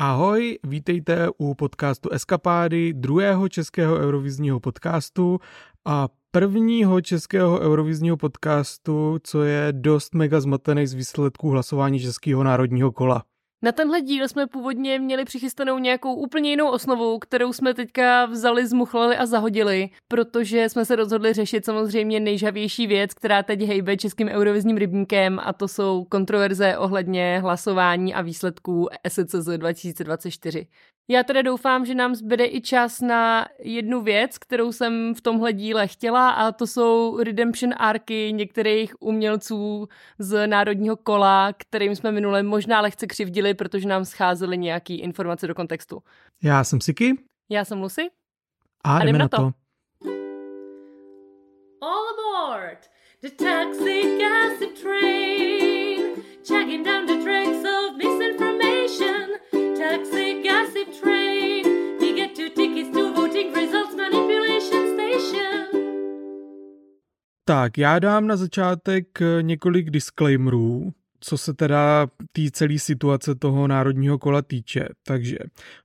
Ahoj, vítejte u podcastu Eskapády, druhého českého eurovizního podcastu a prvního českého eurovizního podcastu, co je dost mega zmatený z výsledků hlasování Českého národního kola. Na tenhle díl jsme původně měli přichystanou nějakou úplně jinou osnovu, kterou jsme teďka vzali, zmuchlali a zahodili, protože jsme se rozhodli řešit samozřejmě nejžavější věc, která teď hejbe českým eurovizním rybníkem a to jsou kontroverze ohledně hlasování a výsledků SCZ 2024. Já teda doufám, že nám zbyde i čas na jednu věc, kterou jsem v tomhle díle chtěla a to jsou redemption arky některých umělců z národního kola, kterým jsme minule možná lehce křivdili, protože nám scházely nějaký informace do kontextu. Já jsem Siki. Já jsem Lucy. A, a jdeme na to. to. All aboard the taxi gossip train, chugging down the tracks of misinformation, taxi Tak, já dám na začátek eh, několik disclaimerů, co se teda té celé situace toho národního kola týče. Takže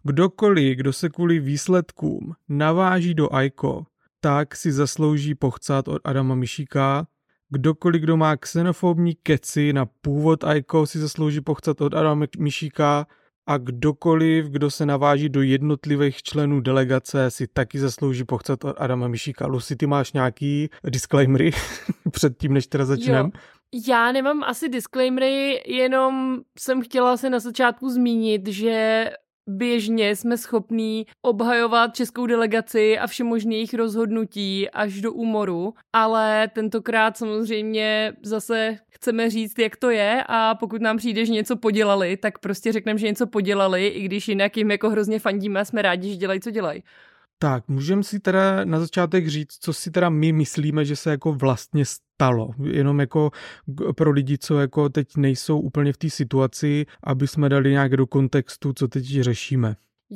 kdokoliv, kdo se kvůli výsledkům naváží do AIKO, tak si zaslouží pochcat od Adama Mišíka. Kdokoliv, kdo má xenofobní keci na původ AIKO, si zaslouží pochcat od Adama Mišíka a kdokoliv, kdo se naváží do jednotlivých členů delegace, si taky zaslouží pochcat od Adama Mišíka. Lucy, ty máš nějaký disclaimery před tím, než teda začneme? Já nemám asi disclaimery, jenom jsem chtěla se na začátku zmínit, že běžně jsme schopní obhajovat českou delegaci a všemožných jejich rozhodnutí až do úmoru, ale tentokrát samozřejmě zase chceme říct, jak to je a pokud nám přijde, že něco podělali, tak prostě řekneme, že něco podělali, i když jinak jim jako hrozně fandíme a jsme rádi, že dělají, co dělají. Tak, můžeme si teda na začátek říct, co si teda my myslíme, že se jako vlastně stalo. Jenom jako pro lidi, co jako teď nejsou úplně v té situaci, aby jsme dali nějak do kontextu, co teď řešíme.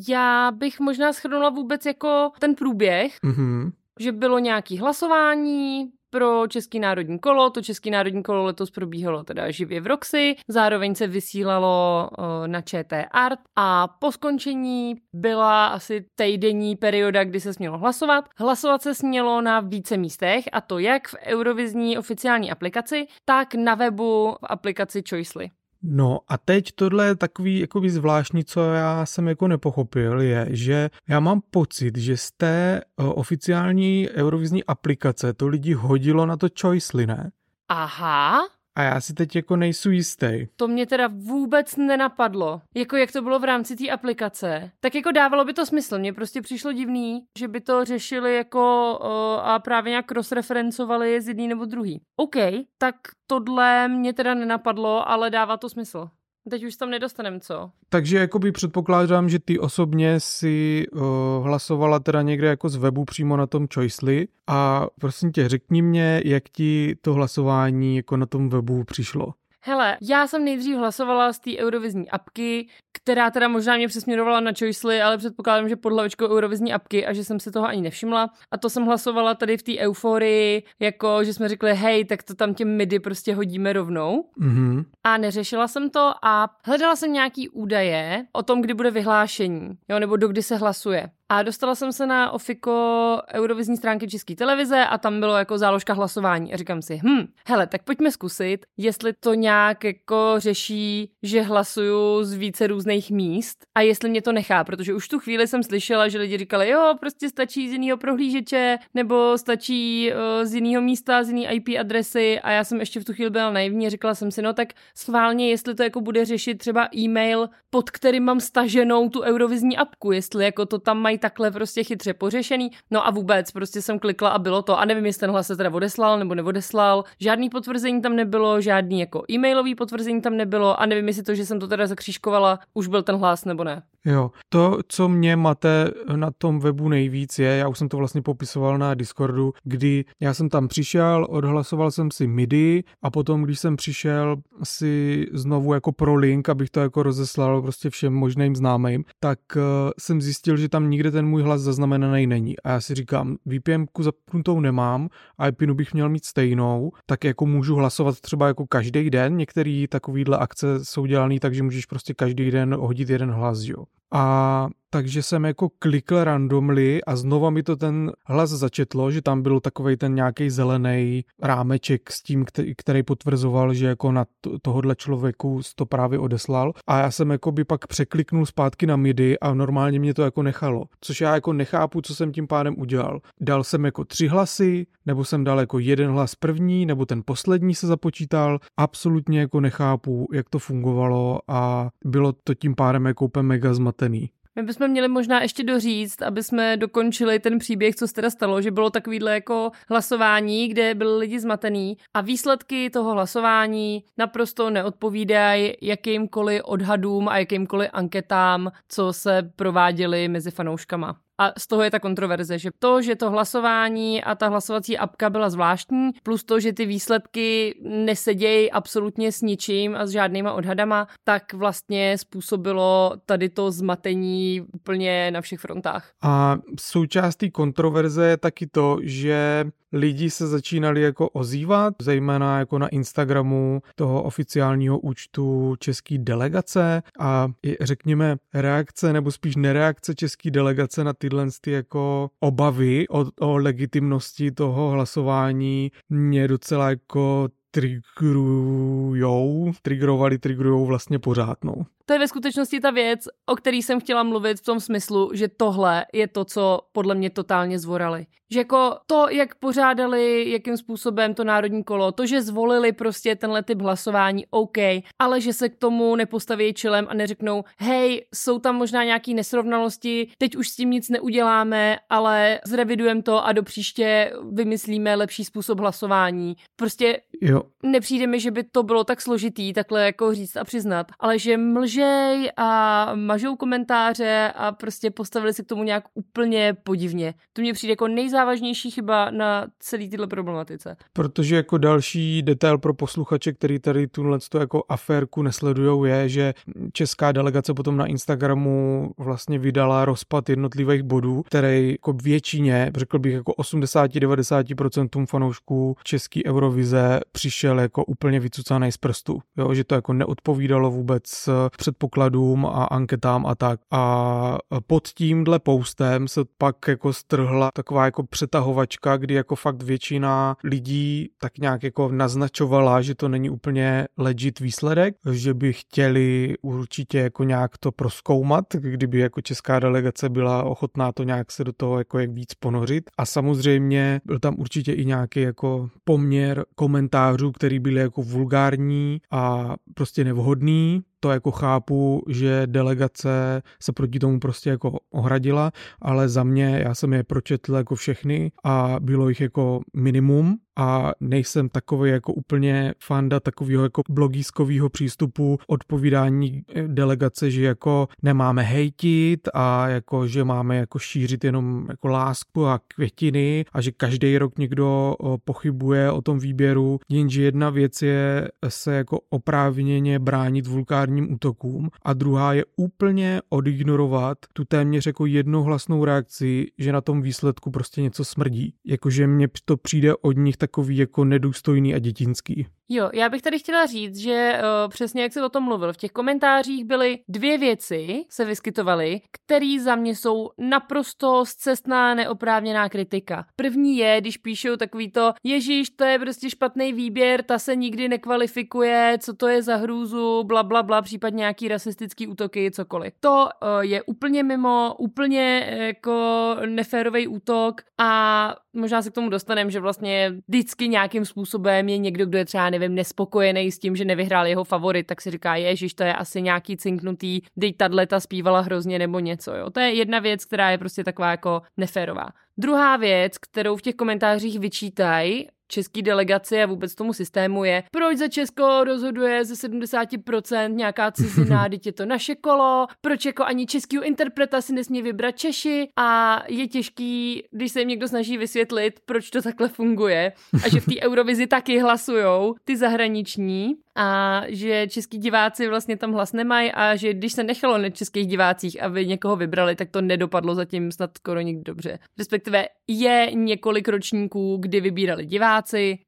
Já bych možná schrnula vůbec jako ten průběh, mm-hmm. že bylo nějaký hlasování, pro Český národní kolo. To Český národní kolo letos probíhalo teda živě v Roxy, zároveň se vysílalo na ČT Art a po skončení byla asi týdenní perioda, kdy se smělo hlasovat. Hlasovat se smělo na více místech a to jak v Eurovizní oficiální aplikaci, tak na webu v aplikaci Choicely. No a teď tohle je takový jakoby zvláštní, co já jsem jako nepochopil, je, že já mám pocit, že z té oficiální eurovizní aplikace to lidi hodilo na to Choicely, ne? Aha, a já si teď jako nejsou jistý. To mě teda vůbec nenapadlo. Jako jak to bylo v rámci té aplikace. Tak jako dávalo by to smysl. Mně prostě přišlo divný, že by to řešili jako uh, a právě nějak cross-referencovali z jedný nebo druhý. OK, tak tohle mě teda nenapadlo, ale dává to smysl. Teď už tam nedostaneme, co? Takže jakoby předpokládám, že ty osobně si uh, hlasovala teda někde jako z webu přímo na tom Choicely a prosím tě, řekni mě, jak ti to hlasování jako na tom webu přišlo. Hele, já jsem nejdřív hlasovala z té eurovizní apky, která teda možná mě přesměrovala na Choicely, ale předpokládám, že pod hlavičkou eurovizní apky a že jsem si toho ani nevšimla. A to jsem hlasovala tady v té euforii, jako že jsme řekli, hej, tak to tam těm midi prostě hodíme rovnou. Mm-hmm. A neřešila jsem to a hledala jsem nějaký údaje o tom, kdy bude vyhlášení, jo, nebo do kdy se hlasuje. A dostala jsem se na Ofiko Eurovizní stránky České televize a tam bylo jako záložka hlasování. A říkám si, hm, hele, tak pojďme zkusit, jestli to nějak jako řeší, že hlasuju z více různých míst a jestli mě to nechá, protože už tu chvíli jsem slyšela, že lidi říkali, jo, prostě stačí z jiného prohlížeče, nebo stačí uh, z jiného místa, z jiné IP adresy a já jsem ještě v tu chvíli byla naivní říkala jsem si, no tak schválně, jestli to jako bude řešit třeba e-mail, pod kterým mám staženou tu Eurovizní apku, jestli jako to tam mají takhle prostě chytře pořešený. No a vůbec, prostě jsem klikla a bylo to. A nevím, jestli ten hlas se teda odeslal nebo neodeslal. Žádný potvrzení tam nebylo, žádný jako e-mailový potvrzení tam nebylo a nevím, jestli to, že jsem to teda zakřížkovala, už byl ten hlas nebo ne. Jo, to, co mě mate na tom webu nejvíc je, já už jsem to vlastně popisoval na Discordu, kdy já jsem tam přišel, odhlasoval jsem si MIDI a potom, když jsem přišel si znovu jako pro link, abych to jako rozeslal prostě všem možným známým, tak uh, jsem zjistil, že tam nikde ten můj hlas zaznamenaný není. A já si říkám, VPNku zapnutou nemám IPinu bych měl mít stejnou, tak jako můžu hlasovat třeba jako každý den. Některé takovýhle akce jsou dělané tak, že můžeš prostě každý den hodit jeden hlas, jo. A takže jsem jako klikl randomly a znova mi to ten hlas začetlo, že tam byl takový ten nějaký zelený rámeček s tím, který, který potvrzoval, že jako na tohohle člověku to právě odeslal a já jsem jako by pak překliknul zpátky na MIDI a normálně mě to jako nechalo, což já jako nechápu, co jsem tím pádem udělal. Dal jsem jako tři hlasy, nebo jsem dal jako jeden hlas první, nebo ten poslední se započítal, absolutně jako nechápu, jak to fungovalo a bylo to tím pádem jako úplně mega zmatený. My bychom měli možná ještě doříct, aby jsme dokončili ten příběh, co se teda stalo, že bylo takovýhle jako hlasování, kde byli lidi zmatený a výsledky toho hlasování naprosto neodpovídají jakýmkoliv odhadům a jakýmkoliv anketám, co se prováděly mezi fanouškama. A z toho je ta kontroverze, že to, že to hlasování a ta hlasovací apka byla zvláštní, plus to, že ty výsledky nesedějí absolutně s ničím a s žádnýma odhadama, tak vlastně způsobilo tady to zmatení úplně na všech frontách. A součástí kontroverze je taky to, že lidi se začínali jako ozývat, zejména jako na Instagramu toho oficiálního účtu české delegace a i řekněme reakce nebo spíš nereakce české delegace na tyhle ty jako obavy o, o legitimnosti toho hlasování mě docela jako trigrujou, trigrovali, trigrujou vlastně pořád, no. To je ve skutečnosti ta věc, o který jsem chtěla mluvit v tom smyslu, že tohle je to, co podle mě totálně zvorali. Že jako to, jak pořádali, jakým způsobem to národní kolo, to, že zvolili prostě tenhle typ hlasování, OK, ale že se k tomu nepostaví čelem a neřeknou, hej, jsou tam možná nějaké nesrovnalosti, teď už s tím nic neuděláme, ale zrevidujeme to a do příště vymyslíme lepší způsob hlasování. Prostě jo. nepřijde mi, že by to bylo tak složitý takhle jako říct a přiznat, ale že mlž lžej a mažou komentáře a prostě postavili se k tomu nějak úplně podivně. To mě přijde jako nejzávažnější chyba na celý tyhle problematice. Protože jako další detail pro posluchače, který tady tuhle jako aférku nesledujou, je, že česká delegace potom na Instagramu vlastně vydala rozpad jednotlivých bodů, který jako většině, řekl bych jako 80-90% fanoušků český Eurovize přišel jako úplně vycucaný z prstu. Jo, že to jako neodpovídalo vůbec předpokladům a anketám a tak. A pod tímhle postem se pak jako strhla taková jako přetahovačka, kdy jako fakt většina lidí tak nějak jako naznačovala, že to není úplně legit výsledek, že by chtěli určitě jako nějak to proskoumat, kdyby jako česká delegace byla ochotná to nějak se do toho jako jak víc ponořit. A samozřejmě byl tam určitě i nějaký jako poměr komentářů, který byly jako vulgární a prostě nevhodný, to jako chápu, že delegace se proti tomu prostě jako ohradila, ale za mě, já jsem je pročetl jako všechny a bylo jich jako minimum a nejsem takový jako úplně fanda takového jako blogískového přístupu odpovídání delegace, že jako nemáme hejtit a jako, že máme jako šířit jenom jako lásku a květiny a že každý rok někdo pochybuje o tom výběru, jenže jedna věc je se jako oprávněně bránit vulkárním útokům a druhá je úplně odignorovat tu téměř jako jednohlasnou reakci, že na tom výsledku prostě něco smrdí. Jakože mně to přijde od nich takový jako nedůstojný a dětinský. Jo, já bych tady chtěla říct, že uh, přesně jak se o tom mluvil, v těch komentářích byly dvě věci, se vyskytovaly, které za mě jsou naprosto zcestná neoprávněná kritika. První je, když píšou takový to, Ježíš, to je prostě špatný výběr, ta se nikdy nekvalifikuje, co to je za hrůzu, bla, bla, bla, případně nějaký rasistický útoky, cokoliv. To uh, je úplně mimo, úplně jako neférový útok a možná se k tomu dostaneme, že vlastně vždycky nějakým způsobem je někdo, kdo je třeba nevím, nespokojený s tím, že nevyhrál jeho favorit, tak si říká, ježiš, to je asi nějaký cinknutý, dej ta zpívala hrozně nebo něco, jo. To je jedna věc, která je prostě taková jako neférová. Druhá věc, kterou v těch komentářích vyčítají, český delegaci a vůbec tomu systému je, proč za Česko rozhoduje ze 70% nějaká cizina, teď je to naše kolo, proč jako ani českýho interpreta si nesmí vybrat Češi a je těžký, když se jim někdo snaží vysvětlit, proč to takhle funguje a že v té Eurovizi taky hlasujou ty zahraniční a že český diváci vlastně tam hlas nemají a že když se nechalo na českých divácích, aby někoho vybrali, tak to nedopadlo zatím snad skoro nikdy dobře. Respektive je několik ročníků, kdy vybírali diváci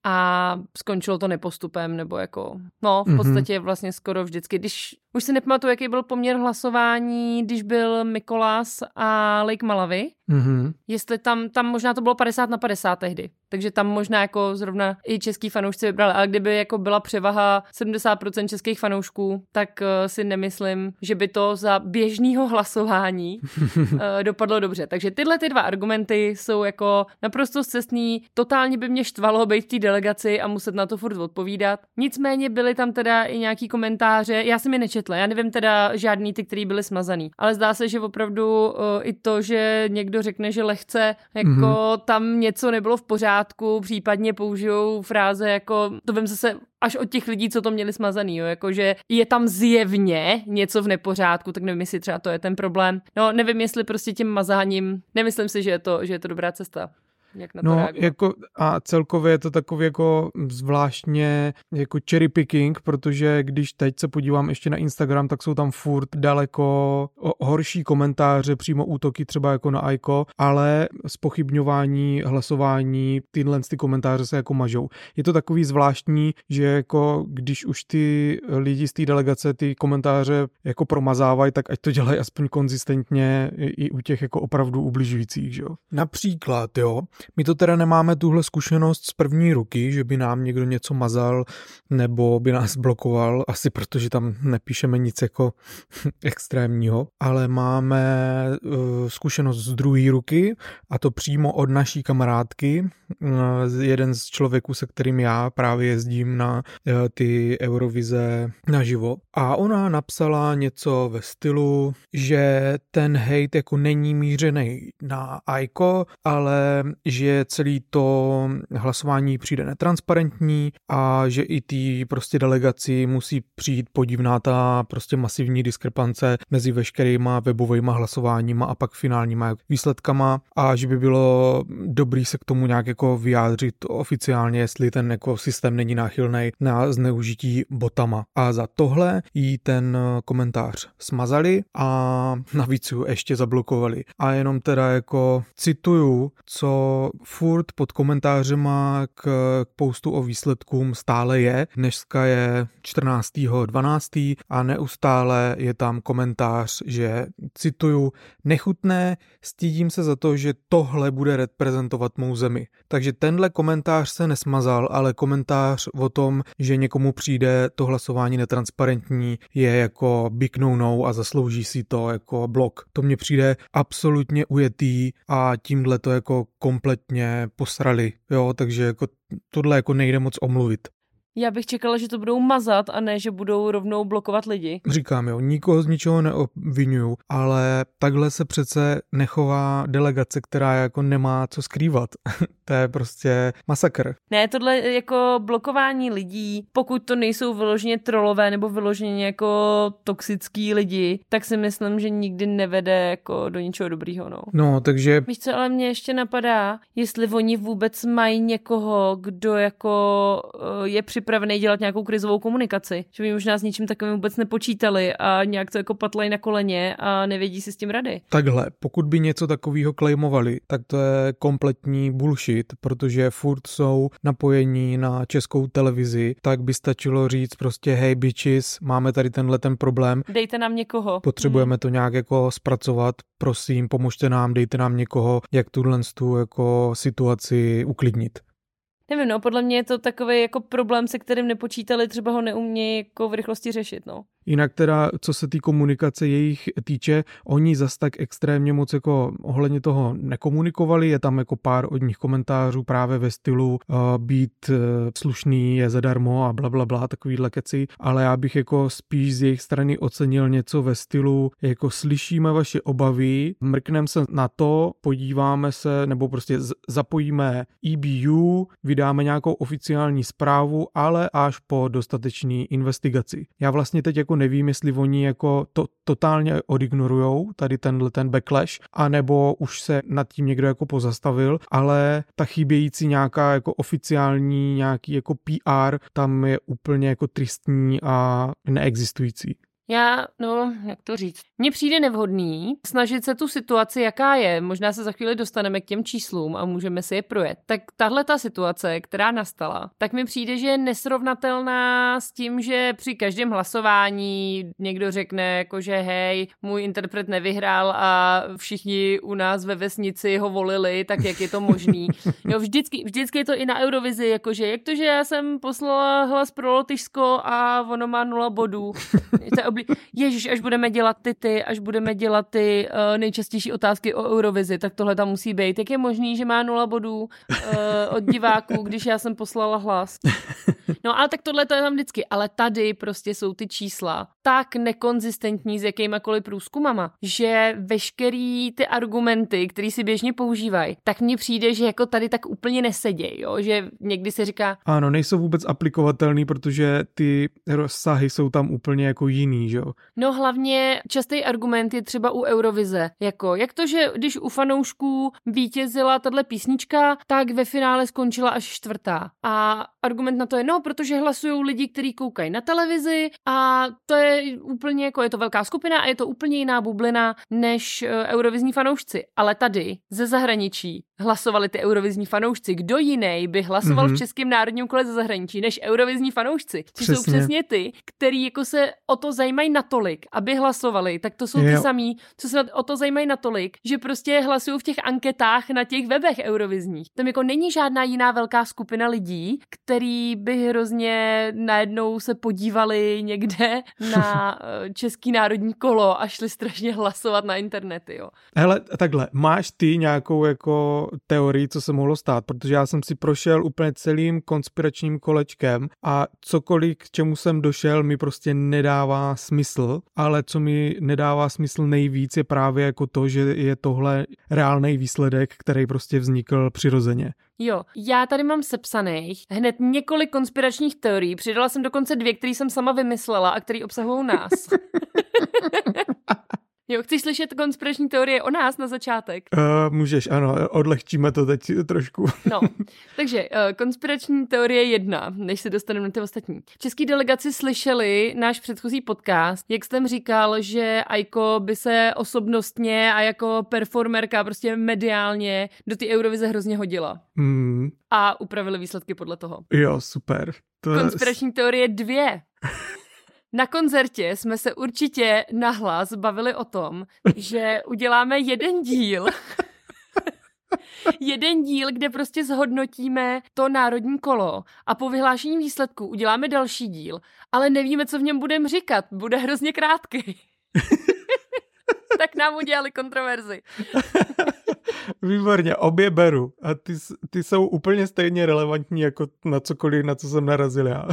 a skončilo to nepostupem, nebo jako, no, v mhm. podstatě vlastně skoro vždycky. Když už si nepamatuju, jaký byl poměr hlasování, když byl Mikolas a Lake Malavy. Mm-hmm. Jestli tam, tam možná to bylo 50 na 50 tehdy. Takže tam možná jako zrovna i český fanoušci vybrali. Ale kdyby jako byla převaha 70% českých fanoušků, tak uh, si nemyslím, že by to za běžného hlasování uh, dopadlo dobře. Takže tyhle ty dva argumenty jsou jako naprosto cestný. Totálně by mě štvalo být v té delegaci a muset na to furt odpovídat. Nicméně byly tam teda i nějaký komentáře. Já jsem je nečetla nečetla. Já nevím teda žádný ty, který byly smazaný. Ale zdá se, že opravdu uh, i to, že někdo řekne, že lehce jako mm-hmm. tam něco nebylo v pořádku, případně použijou fráze jako, to vím zase až od těch lidí, co to měli smazaný, jo, jakože je tam zjevně něco v nepořádku, tak nevím, jestli třeba to je ten problém. No, nevím, jestli prostě tím mazáním, nemyslím si, že je to, že je to dobrá cesta. Jak na to no, reagovat? jako a celkově je to takový jako zvláštně jako cherry picking, protože když teď se podívám ještě na Instagram, tak jsou tam furt daleko horší komentáře, přímo útoky třeba jako na Aiko, ale spochybňování, hlasování, tyhle ty komentáře se jako mažou. Je to takový zvláštní, že jako když už ty lidi z té delegace ty komentáře jako promazávají, tak ať to dělají aspoň konzistentně i u těch jako opravdu ubližujících, že jo. Například, jo, my to teda nemáme tuhle zkušenost z první ruky, že by nám někdo něco mazal nebo by nás blokoval, asi protože tam nepíšeme nic jako extrémního, ale máme uh, zkušenost z druhé ruky a to přímo od naší kamarádky, uh, jeden z člověků, se kterým já právě jezdím na uh, ty Eurovize naživo. A ona napsala něco ve stylu, že ten hate jako není mířený na Aiko, ale že celý to hlasování přijde netransparentní a že i ty prostě delegaci musí přijít podivná ta prostě masivní diskrepance mezi veškerýma webovými hlasováníma a pak finálníma výsledkama a že by bylo dobrý se k tomu nějak jako vyjádřit oficiálně, jestli ten jako systém není náchylný na zneužití botama. A za tohle jí ten komentář smazali a navíc ju ještě zablokovali. A jenom teda jako cituju, co furt pod komentářema k, k postu o výsledkům stále je. Dneska je 14.12. a neustále je tam komentář, že cituju, nechutné, stídím se za to, že tohle bude reprezentovat mou zemi. Takže tenhle komentář se nesmazal, ale komentář o tom, že někomu přijde to hlasování netransparentní, je jako big no no a zaslouží si to jako blok. To mně přijde absolutně ujetý a tímhle to jako komplet kompletně posrali, jo, takže jako tohle jako nejde moc omluvit. Já bych čekala, že to budou mazat a ne, že budou rovnou blokovat lidi. Říkám, jo, nikoho z ničeho neobvinuju, ale takhle se přece nechová delegace, která jako nemá co skrývat. to je prostě masakr. Ne, tohle jako blokování lidí, pokud to nejsou vyloženě trolové nebo vyloženě jako toxický lidi, tak si myslím, že nikdy nevede jako do ničeho dobrýho, no. No, takže... Víš co, ale mě ještě napadá, jestli oni vůbec mají někoho, kdo jako eh, je připravený dělat nějakou krizovou komunikaci. Že by možná s ničím takovým vůbec nepočítali a nějak to jako patlají na koleně a nevědí si s tím rady. Takhle, pokud by něco takového claimovali, tak to je kompletní bullshit protože furt jsou napojení na českou televizi, tak by stačilo říct prostě hej bitches, máme tady tenhle ten problém. Dejte nám někoho. Potřebujeme hmm. to nějak jako zpracovat, prosím, pomožte nám, dejte nám někoho, jak tuhle tu jako situaci uklidnit. Nevím, no, podle mě je to takový jako problém, se kterým nepočítali, třeba ho neumějí jako v rychlosti řešit, no. Jinak teda, co se té komunikace jejich týče, oni zas tak extrémně moc jako ohledně toho nekomunikovali, je tam jako pár od nich komentářů právě ve stylu uh, být uh, slušný je zadarmo a bla, bla, bla, takovýhle keci, ale já bych jako spíš z jejich strany ocenil něco ve stylu, jako slyšíme vaše obavy, mrkneme se na to, podíváme se, nebo prostě zapojíme EBU, vydáme nějakou oficiální zprávu, ale až po dostatečný investigaci. Já vlastně teď jako nevím, jestli oni jako to totálně odignorujou, tady tenhle ten backlash, anebo už se nad tím někdo jako pozastavil, ale ta chybějící nějaká jako oficiální nějaký jako PR tam je úplně jako tristní a neexistující. Já, no, jak to říct. Mně přijde nevhodný snažit se tu situaci, jaká je, možná se za chvíli dostaneme k těm číslům a můžeme si je projet. Tak tahle ta situace, která nastala, tak mi přijde, že je nesrovnatelná s tím, že při každém hlasování někdo řekne, jako že hej, můj interpret nevyhrál a všichni u nás ve vesnici ho volili, tak jak je to možný. Jo, vždycky, vždycky je to i na Eurovizi, jakože jak to, že já jsem poslala hlas pro Lotyšsko a ono má nula bodů. To je obli- Ježíš, až budeme dělat ty ty, až budeme dělat ty uh, nejčastější otázky o Eurovizi, tak tohle tam musí být. Jak je možný, že má nula bodů uh, od diváků, když já jsem poslala hlas? No ale tak tohle to je tam vždycky. Ale tady prostě jsou ty čísla tak nekonzistentní s jakýmakoliv průzkumama, že veškerý ty argumenty, které si běžně používají, tak mně přijde, že jako tady tak úplně nesedějí, jo? že někdy se říká... Ano, nejsou vůbec aplikovatelný, protože ty rozsahy jsou tam úplně jako jiný, že jo? No hlavně častý argument je třeba u Eurovize, jako jak to, že když u fanoušků vítězila tahle písnička, tak ve finále skončila až čtvrtá. A argument na to je, no, protože hlasují lidi, kteří koukají na televizi a to je úplně jako, je to velká skupina a je to úplně jiná bublina než uh, eurovizní fanoušci. Ale tady, ze zahraničí, hlasovali ty eurovizní fanoušci. Kdo jiný by hlasoval mm-hmm. v Českém národním kole ze zahraničí než eurovizní fanoušci? Což jsou přesně ty, který jako se o to zajímají natolik, aby hlasovali, tak to jsou jo. ty samý, co se o to zajímají natolik, že prostě hlasují v těch anketách na těch webech eurovizních. Tam jako není žádná jiná velká skupina lidí, který by hrozně najednou se podívali někde na eh, český národní kolo a šli strašně hlasovat na internety, jo. Hele, takhle, máš ty nějakou jako teorii, co se mohlo stát, protože já jsem si prošel úplně celým konspiračním kolečkem a cokoliv, k čemu jsem došel, mi prostě nedává smysl, ale co mi nedává smysl nejvíc je právě jako to, že je tohle reálný výsledek, který prostě vznikl přirozeně. Jo, já tady mám sepsaných hned několik konspiračních teorií. Přidala jsem dokonce dvě, které jsem sama vymyslela a které obsahují nás. Jo, chceš slyšet konspirační teorie o nás na začátek? Uh, můžeš, ano, odlehčíme to teď trošku. no, takže uh, konspirační teorie jedna, než se dostaneme na ty ostatní. Český delegaci slyšeli náš předchozí podcast, jak jsem říkal, že Aiko by se osobnostně a jako performerka prostě mediálně do ty Eurovize hrozně hodila. Mm. A upravili výsledky podle toho. Jo, super. To Konspirační teorie dvě. Na koncertě jsme se určitě nahlas bavili o tom, že uděláme jeden díl, jeden díl, kde prostě zhodnotíme to národní kolo a po vyhlášení výsledku uděláme další díl, ale nevíme, co v něm budeme říkat. Bude hrozně krátký. tak nám udělali kontroverzi. Výborně, obě beru. A ty, ty jsou úplně stejně relevantní jako na cokoliv, na co jsem narazil já.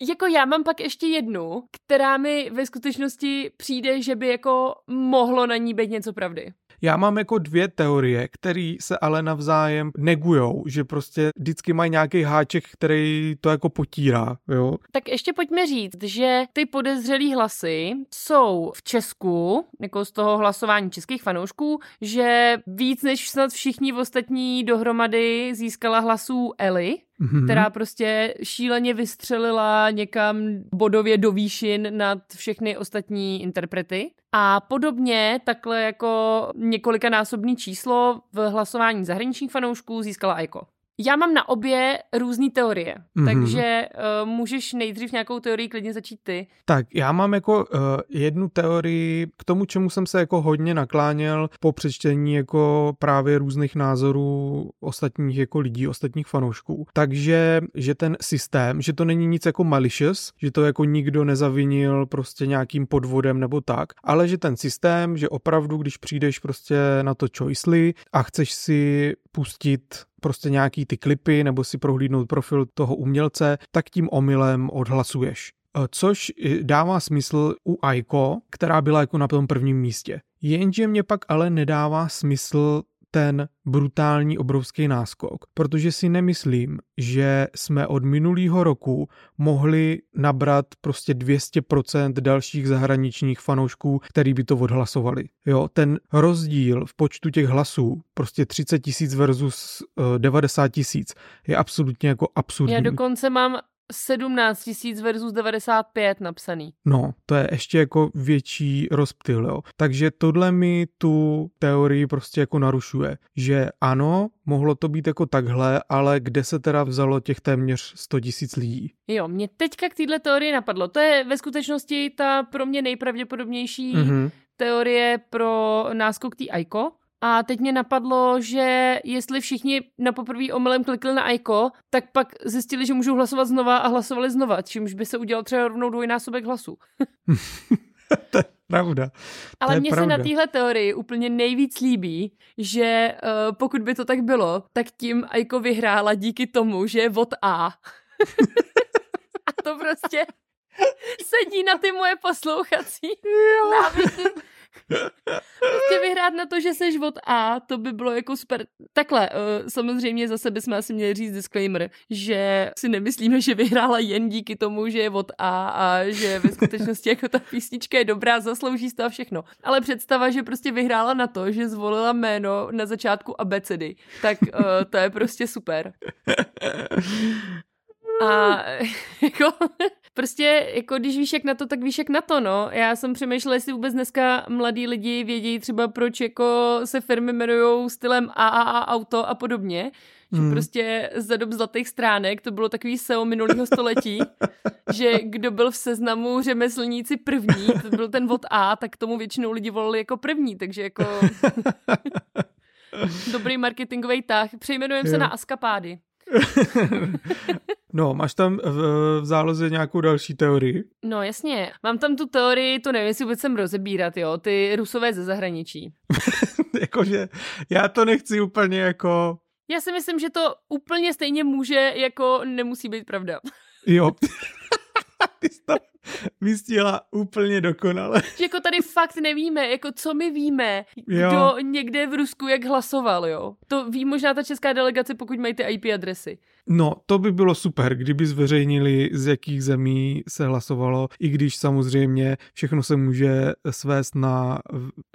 Jako já mám pak ještě jednu, která mi ve skutečnosti přijde, že by jako mohlo na ní být něco pravdy. Já mám jako dvě teorie, které se ale navzájem negujou, že prostě vždycky mají nějaký háček, který to jako potírá, jo. Tak ještě pojďme říct, že ty podezřelý hlasy jsou v Česku, jako z toho hlasování českých fanoušků, že víc než snad všichni ostatní dohromady získala hlasů Eli, mm-hmm. která prostě šíleně vystřelila někam bodově do výšin nad všechny ostatní interprety. A podobně takhle jako několikanásobný číslo v hlasování zahraničních fanoušků získala Aiko. Já mám na obě různé teorie, Mhm. mm-hmm. takže uh, můžeš nejdřív nějakou teorii klidně začít ty. Tak já mám jako uh, jednu teorii k tomu, čemu jsem se jako hodně nakláněl po přečtení jako právě různých názorů ostatních jako lidí, ostatních fanoušků. Takže, že ten systém, že to není nic jako malicious, že to jako nikdo nezavinil prostě nějakým podvodem nebo tak, ale že ten systém, že opravdu, když přijdeš prostě na to choicely a chceš si pustit prostě nějaký ty klipy nebo si prohlídnout profil toho umělce, tak tím omylem odhlasuješ. Eh, Což eh, dává smysl u Aiko, která byla jako na tom prvním místě. Jenže mě pak ale nedává smysl ten brutální obrovský náskok, protože si nemyslím, že jsme od minulého roku mohli nabrat prostě 200% dalších zahraničních fanoušků, který by to odhlasovali. Jo, ten rozdíl v počtu těch hlasů, prostě 30 tisíc versus uh, 90 tisíc, je absolutně jako absurdní. Já dokonce mám 17 tisíc versus 95 napsaný. No, to je ještě jako větší rozptyl, jo. Takže tohle mi tu teorii prostě jako narušuje, že ano, mohlo to být jako takhle, ale kde se teda vzalo těch téměř 100 tisíc lidí? Jo, mě teďka k téhle teorii napadlo. To je ve skutečnosti ta pro mě nejpravděpodobnější mm-hmm. Mhm. teorie pro náskok té Aiko. A teď mě napadlo, že jestli všichni na poprvé omylem klikli na Aiko, tak pak zjistili, že můžou hlasovat znova a hlasovali znova, čímž by se udělal třeba rovnou dvojnásobek hlasů. to je pravda. Ale je mně se na téhle teorii úplně nejvíc líbí, že uh, pokud by to tak bylo, tak tím Aiko vyhrála díky tomu, že je od A. a to prostě sedí na ty moje poslouchací návyky. Prostě vyhrát na to, že seš od A, to by bylo jako super. Takhle, uh, samozřejmě zase bychom asi měli říct disclaimer, že si nemyslíme, že vyhrála jen díky tomu, že je od A a že ve skutečnosti jako ta písnička je dobrá, zaslouží to a všechno. Ale představa, že prostě vyhrála na to, že zvolila jméno na začátku abecedy, tak uh, to je prostě super. A jako, prostě, jako když víš jak na to, tak víš jak na to, no. Já jsem přemýšlela, jestli vůbec dneska mladí lidi vědí třeba, proč jako se firmy jmenují stylem AAA auto a podobně. Že Hmm. prostě za dob zlatých stránek to bylo takový SEO minulého století, že kdo byl v seznamu řemeslníci první, to byl ten od A, tak tomu většinou lidi volili jako první, takže jako dobrý marketingový tah. Přejmenujeme se na Askapády. no, máš tam v, v záloze nějakou další teorii? No jasně, mám tam tu teorii, to nevím, jestli vůbec sem rozebírat, jo, ty rusové ze zahraničí. Jakože já to nechci úplně jako... Já si myslím, že to úplně stejně může, jako nemusí být pravda. Jo. Ty jsi to vystihla úplně dokonale. Že jako tady fakt nevíme, jako co my víme, Jo. kdo někde v Rusku jak hlasoval, jo. To ví možná ta česká delegace, pokud mají ty IP adresy. No, to by bylo super, kdyby zveřejnili, z jakých zemí se hlasovalo, i když samozřejmě všechno se může svést na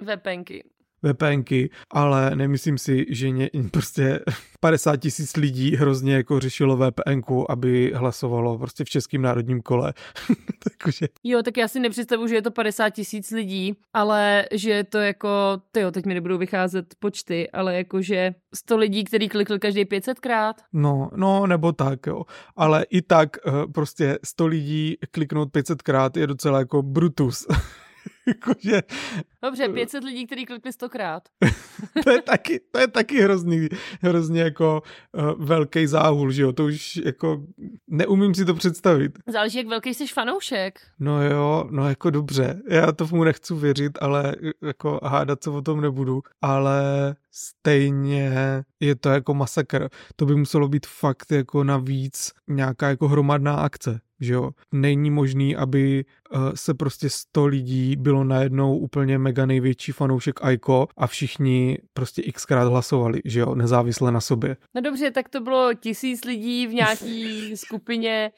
VPNky. VPNky, ale nemyslím si, že ně, prostě 50 tisíc lidí hrozně jako řešilo VPNku, aby hlasovalo prostě v Českém národním kole. Takže Jo, tak já si nepředstavuji, že je to 50 tisíc lidí, ale že je to jako, tyjo, teď mi nebudou vycházet počty, ale jako, že 100 lidí, který klikli každý 500 krát. No, no, nebo tak, jo. Ale i tak eh, prostě 100 lidí kliknout 500 krát je docela jako brutus. Jakože Dobře, 500 lidí, který klikli 100 krát. to je taky, to je taky hrozný, hrozně jako uh, velký záhul, že jo, to už jako neumím si to představit. Záleží, jak velký jsi fanoušek. No jo, no jako dobře, já tomu nechci věřit, ale jako hádat se o tom nebudu, ale stejně je to jako masakr. To by muselo být fakt jako navíc nějaká jako hromadná akce, že jo. Není možný, aby uh, se prostě 100 lidí bylo najednou úplně mega největší fanoušek Aiko a všichni prostě xkrát hlasovali, že jo, nezávisle na sobě. No dobře, tak to bylo tisíc lidí v nějaký skupině.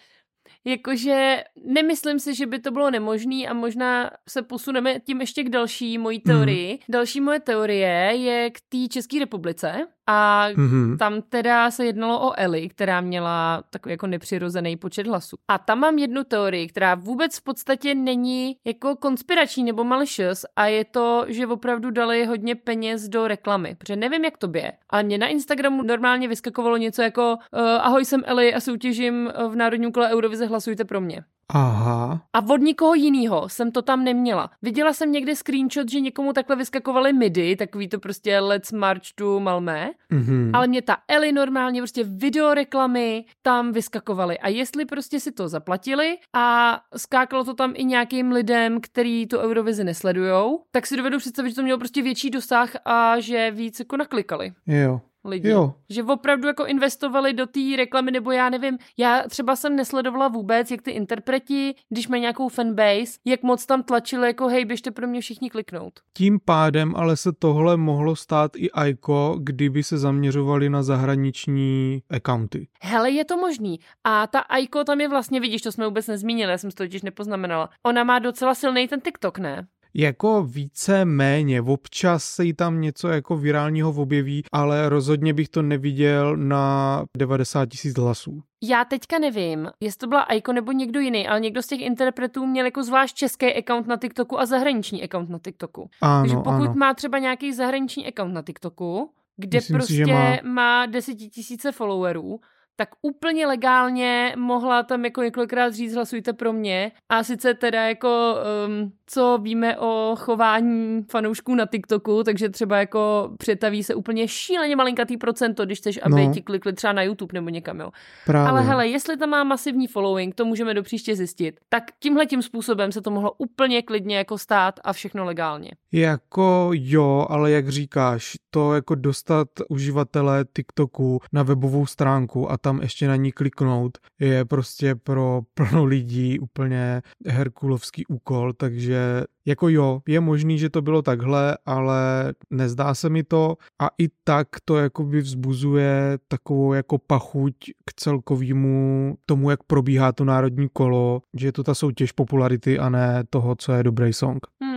Jakože nemyslím si, že by to bylo nemožné a možná se posuneme tím ještě k další mojí teorii. Mm. Další moje teorie je k té České republice, A mm-hmm. tam teda se jednalo o Ellie, která měla takový jako nepřirozený počet hlasů. A tam mám jednu teorii, která vůbec v podstatě není jako konspirační nebo malicious a je to, že opravdu dali hodně peněz do reklamy. Protože nevím, jak to je, ale mě na Instagramu normálně vyskakovalo něco jako uh, ahoj, jsem Ellie a soutěžím v Národním kole Eurovize, hlasujte pro mě. Aha. A od nikoho jiného jsem to tam neměla. Viděla jsem někde screenshot, že někomu takhle vyskakovaly midi, takový to prostě Let's March to Malmé, mm-hmm. ale mě ta Eli normálně prostě videoreklamy tam vyskakovaly. A jestli prostě si to zaplatili a skákalo to tam i nějakým lidem, který tu Eurovizi nesledujou, tak si dovedu představit, že to mělo prostě větší dosah a že víc jako naklikali. Jo lidi. Jo. Že opravdu jako investovali do té reklamy, nebo já nevím, já třeba jsem nesledovala vůbec, jak ty interpreti, když mají nějakou fanbase, jak moc tam tlačili, jako hej, běžte pro mě všichni kliknout. Tím pádem ale se tohle mohlo stát i Aiko, kdyby se zaměřovali na zahraniční accounty. Hele, je to možný. A ta Aiko tam je vlastně, vidíš, to jsme vůbec nezmínili, já jsem to totiž nepoznamenala. Ona má docela silný ten TikTok, ne? Jako více méně. Občas se jí tam něco jako virálního objeví, ale rozhodně bych to neviděl na 90 tisíc hlasů. Já teďka nevím, jestli to byla Aiko nebo někdo jiný, ale někdo z těch interpretů měl jako zvlášť český account na TikToku a zahraniční account na TikToku. Ano, Takže pokud ano. má třeba nějaký zahraniční account na TikToku, kde Myslím prostě si, má... má desetitisíce followerů, tak úplně legálně mohla tam jako několikrát říct hlasujte pro mě a sice teda jako um, co víme o chování fanoušků na TikToku, takže třeba jako přetaví se úplně šíleně malinkatý procento, když chceš, aby no. ti klikli třeba na YouTube nebo někam, jo. Právě. Ale hele, jestli tam má masivní following, to můžeme do příště zjistit, tak tímhle tím způsobem se to mohlo úplně klidně jako stát a všechno legálně. Jako jo, ale jak říkáš, to jako dostat uživatele TikToku na webovou stránku a tam ještě na ní kliknout je prostě pro plno lidí úplně herkulovský úkol, takže jako jo, je možný, že to bylo takhle, ale nezdá se mi to a i tak to jakoby vzbuzuje takovou jako pachuť k celkovému tomu, jak probíhá to národní kolo, že je to ta soutěž popularity a ne toho, co je dobrý song. Hmm.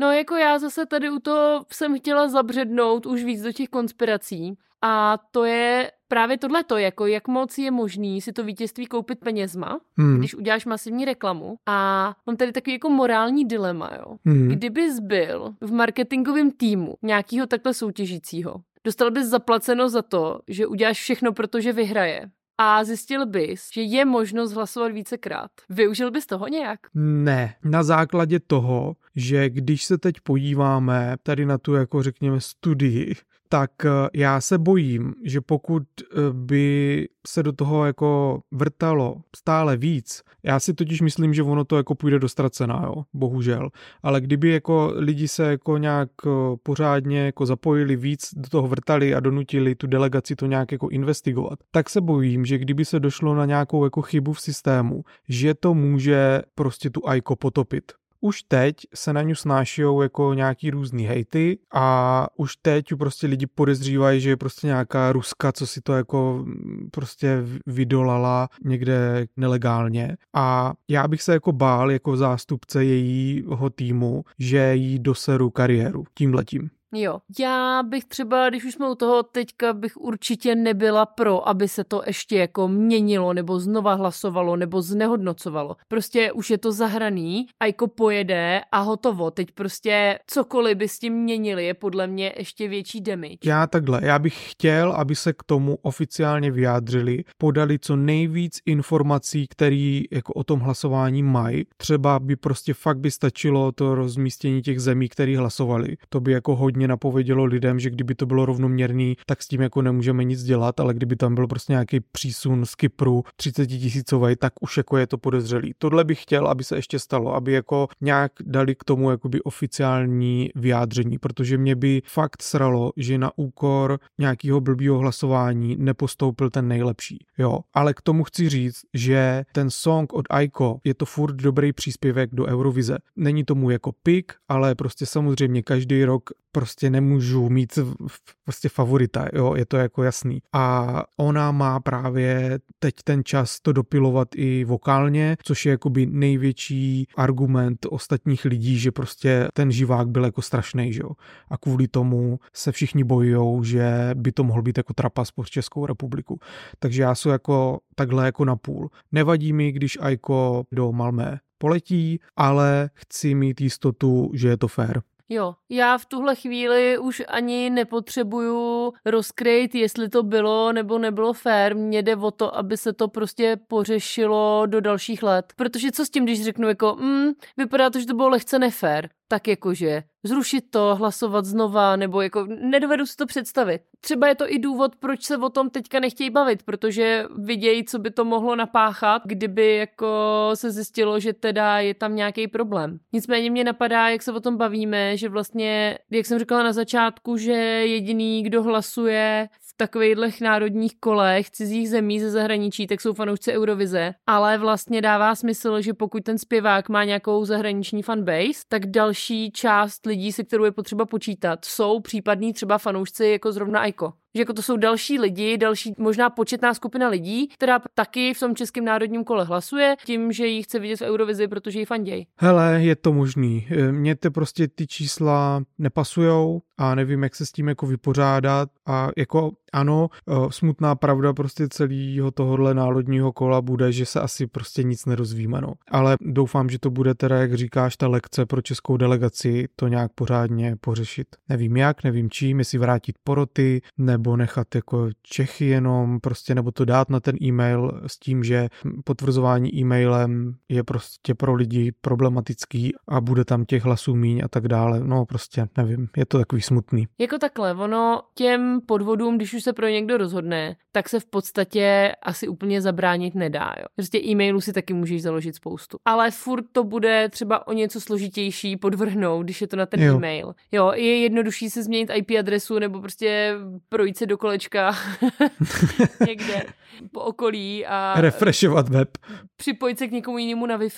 No jako já zase tady u toho jsem chtěla zabřednout už víc do těch konspirací a to je právě tohleto, jako jak moc je možný si to vítězství koupit penězma, hmm. když uděláš masivní reklamu. A mám tady takový jako morální dilema, jo. Hmm. Kdybys byl v marketingovém týmu nějakého takhle soutěžícího, dostal bys zaplaceno za to, že uděláš všechno, protože vyhraje a zjistil bys, že je možnost hlasovat vícekrát. Využil bys toho nějak? Ne, na základě toho, že když se teď podíváme tady na tu, jako řekněme, studii, tak eh, já se bojím, že pokud eh, by se do toho jako vrtalo stále víc, já si totiž myslím, že ono to jako půjde do ztracená, jo, bohužel. Ale kdyby jako lidi se jako nějak eh, pořádně jako zapojili víc, do toho vrtali a donutili tu delegaci to nějak jako investigovat, tak se bojím, že kdyby se došlo na nějakou jako chybu v systému, že to může prostě tu AIKO potopit už teď se na ňu snášijou jako nějaký různý hejty a už teď prostě lidi podezřívají, že je prostě nějaká Ruska, co si to jako mm, prostě vydolala někde nelegálně a já bych se jako bál jako zástupce jejího týmu, že jí doseru kariéru tímhletím. Jo, já bych třeba, když už jsme u toho teďka, bych určitě nebyla pro, aby se to ještě jako měnilo, nebo znova hlasovalo, nebo znehodnocovalo. Prostě už je to zahraný a jako pojede a hotovo. Teď prostě cokoliv by s tím měnili, je podle mě ještě větší damage. Já takhle, já bych chtěl, aby se k tomu oficiálně vyjádřili, podali co nejvíc informací, které jako o tom hlasování mají. Třeba by prostě fakt by stačilo to rozmístění těch zemí, které hlasovali. To by jako hodně hodně napovědělo lidem, že kdyby to bylo rovnoměrný, tak s tím jako nemůžeme nic dělat, ale kdyby tam byl prostě nějaký přísun z Kypru 30 tisícový, tak už jako je to podezřelý. Tohle bych chtěl, aby se ještě stalo, aby jako nějak dali k tomu jakoby oficiální vyjádření, protože mě by fakt sralo, že na úkor nějakého blbýho hlasování nepostoupil ten nejlepší. Jo, ale k tomu chci říct, že ten song od Aiko je to furt dobrý příspěvek do Eurovize. Není tomu jako pik, ale prostě samozřejmě každý rok prostě nemůžu mít prostě favorita, jo, je to jako jasný. A ona má právě teď ten čas to dopilovat i vokálně, což je jakoby největší argument ostatních lidí, že prostě ten živák byl jako strašný, jo. A kvůli tomu se všichni bojujou, že by to mohl být jako trapas po Českou republiku. Takže já jsem jako takhle jako na půl. Nevadí mi, když Aiko do Malmé poletí, ale chci mít jistotu, že je to fair. Jo, já v tuhle chvíli už ani nepotřebuju rozkryt, jestli to bylo nebo nebylo fér. Mně jde o to, aby se to prostě pořešilo do dalších let. Protože co s tím, když řeknu jako, mm, vypadá to, že to bylo lehce nefér tak jakože zrušit to, hlasovat znova, nebo jako nedovedu si to představit. Třeba je to i důvod, proč se o tom teďka nechtějí bavit, protože vidějí, co by to mohlo napáchat, kdyby jako se zjistilo, že teda je tam nějaký problém. Nicméně mě napadá, jak se o tom bavíme, že vlastně, jak jsem říkala na začátku, že jediný, kdo hlasuje takových národních kolech cizích zemí ze zahraničí, tak jsou fanoušci Eurovize, ale vlastně dává smysl, že pokud ten zpěvák má nějakou zahraniční fanbase, tak další část lidí, se kterou je potřeba počítat, jsou případní třeba fanoušci jako zrovna Aiko. Že jako to jsou další lidi, další možná početná skupina lidí, která taky v tom českém národním kole hlasuje tím, že ji chce vidět v Eurovizi, protože ji fanděj. Hele, je to možný. E, mně to prostě ty čísla nepasujou a nevím, jak se s tím jako vypořádat a jako ano, e, smutná pravda prostě celého tohohle národního kola bude, že se asi prostě nic nerozvíme, no. Ale doufám, že to bude teda, jak říkáš, ta lekce pro českou delegaci to nějak pořádně pořešit. Nevím jak, nevím čím, jestli vrátit poroty, ne nebo nechat jako Čechy jenom, prostě nebo to dát na ten e-mail s tím, že potvrzování e-mailem je prostě pro lidi problematický a bude tam těch hlasů míň a tak dále. No prostě nevím, je to takový smutný. Jako takhle, ono těm podvodům, když už se pro někdo rozhodne, tak se v podstatě asi úplně zabránit nedá. Jo. Prostě e-mailů si taky můžeš založit spoustu. Ale furt to bude třeba o něco složitější podvrhnout, když je to na ten jo. e-mail. Jo, je jednodušší se změnit IP adresu nebo prostě projít projít se do kolečka někde po okolí a... Refreshovat web. Připojit se k někomu jinému na wi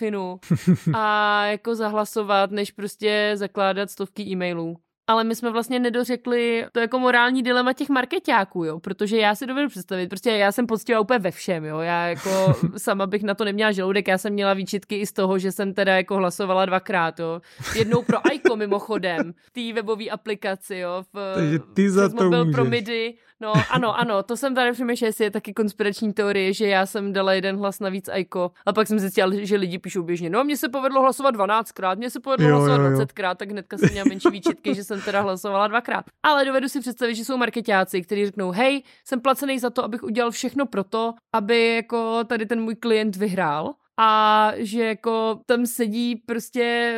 a jako zahlasovat, než prostě zakládat stovky e-mailů ale my jsme vlastně nedořekli to jako morální dilema těch marketáků, jo, protože já si dovedu představit, prostě já jsem poctivá úplně ve všem, jo, já jako sama bych na to neměla žaludek, já jsem měla výčitky i z toho, že jsem teda jako hlasovala dvakrát, jo, jednou pro Aiko mimochodem, té webové aplikaci, jo, v, Takže ty za to můžeš. pro MIDI, No ano, ano, to jsem tady přemýšlela, jestli je taky konspirační teorie, že já jsem dala jeden hlas navíc Aiko a pak jsem zjistila, že lidi píšou běžně, no mně se povedlo hlasovat 12krát, mně se povedlo jo, hlasovat jo, jo. 20krát, tak hnedka jsem měla menší výčitky, že jsem teda hlasovala dvakrát. Ale dovedu si představit, že jsou marketáci, kteří řeknou, hej, jsem placený za to, abych udělal všechno pro to, aby jako tady ten můj klient vyhrál a že jako tam sedí prostě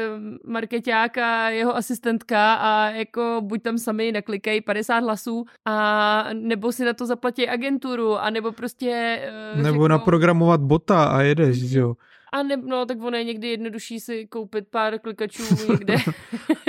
marketák a jeho asistentka a jako buď tam sami naklikají 50 hlasů a nebo si na to zaplatí agenturu a nebo prostě uh, nebo řeknou, naprogramovat bota a jedeš, jo. A ne, no, tak ono je někdy jednodušší si koupit pár klikačů někde.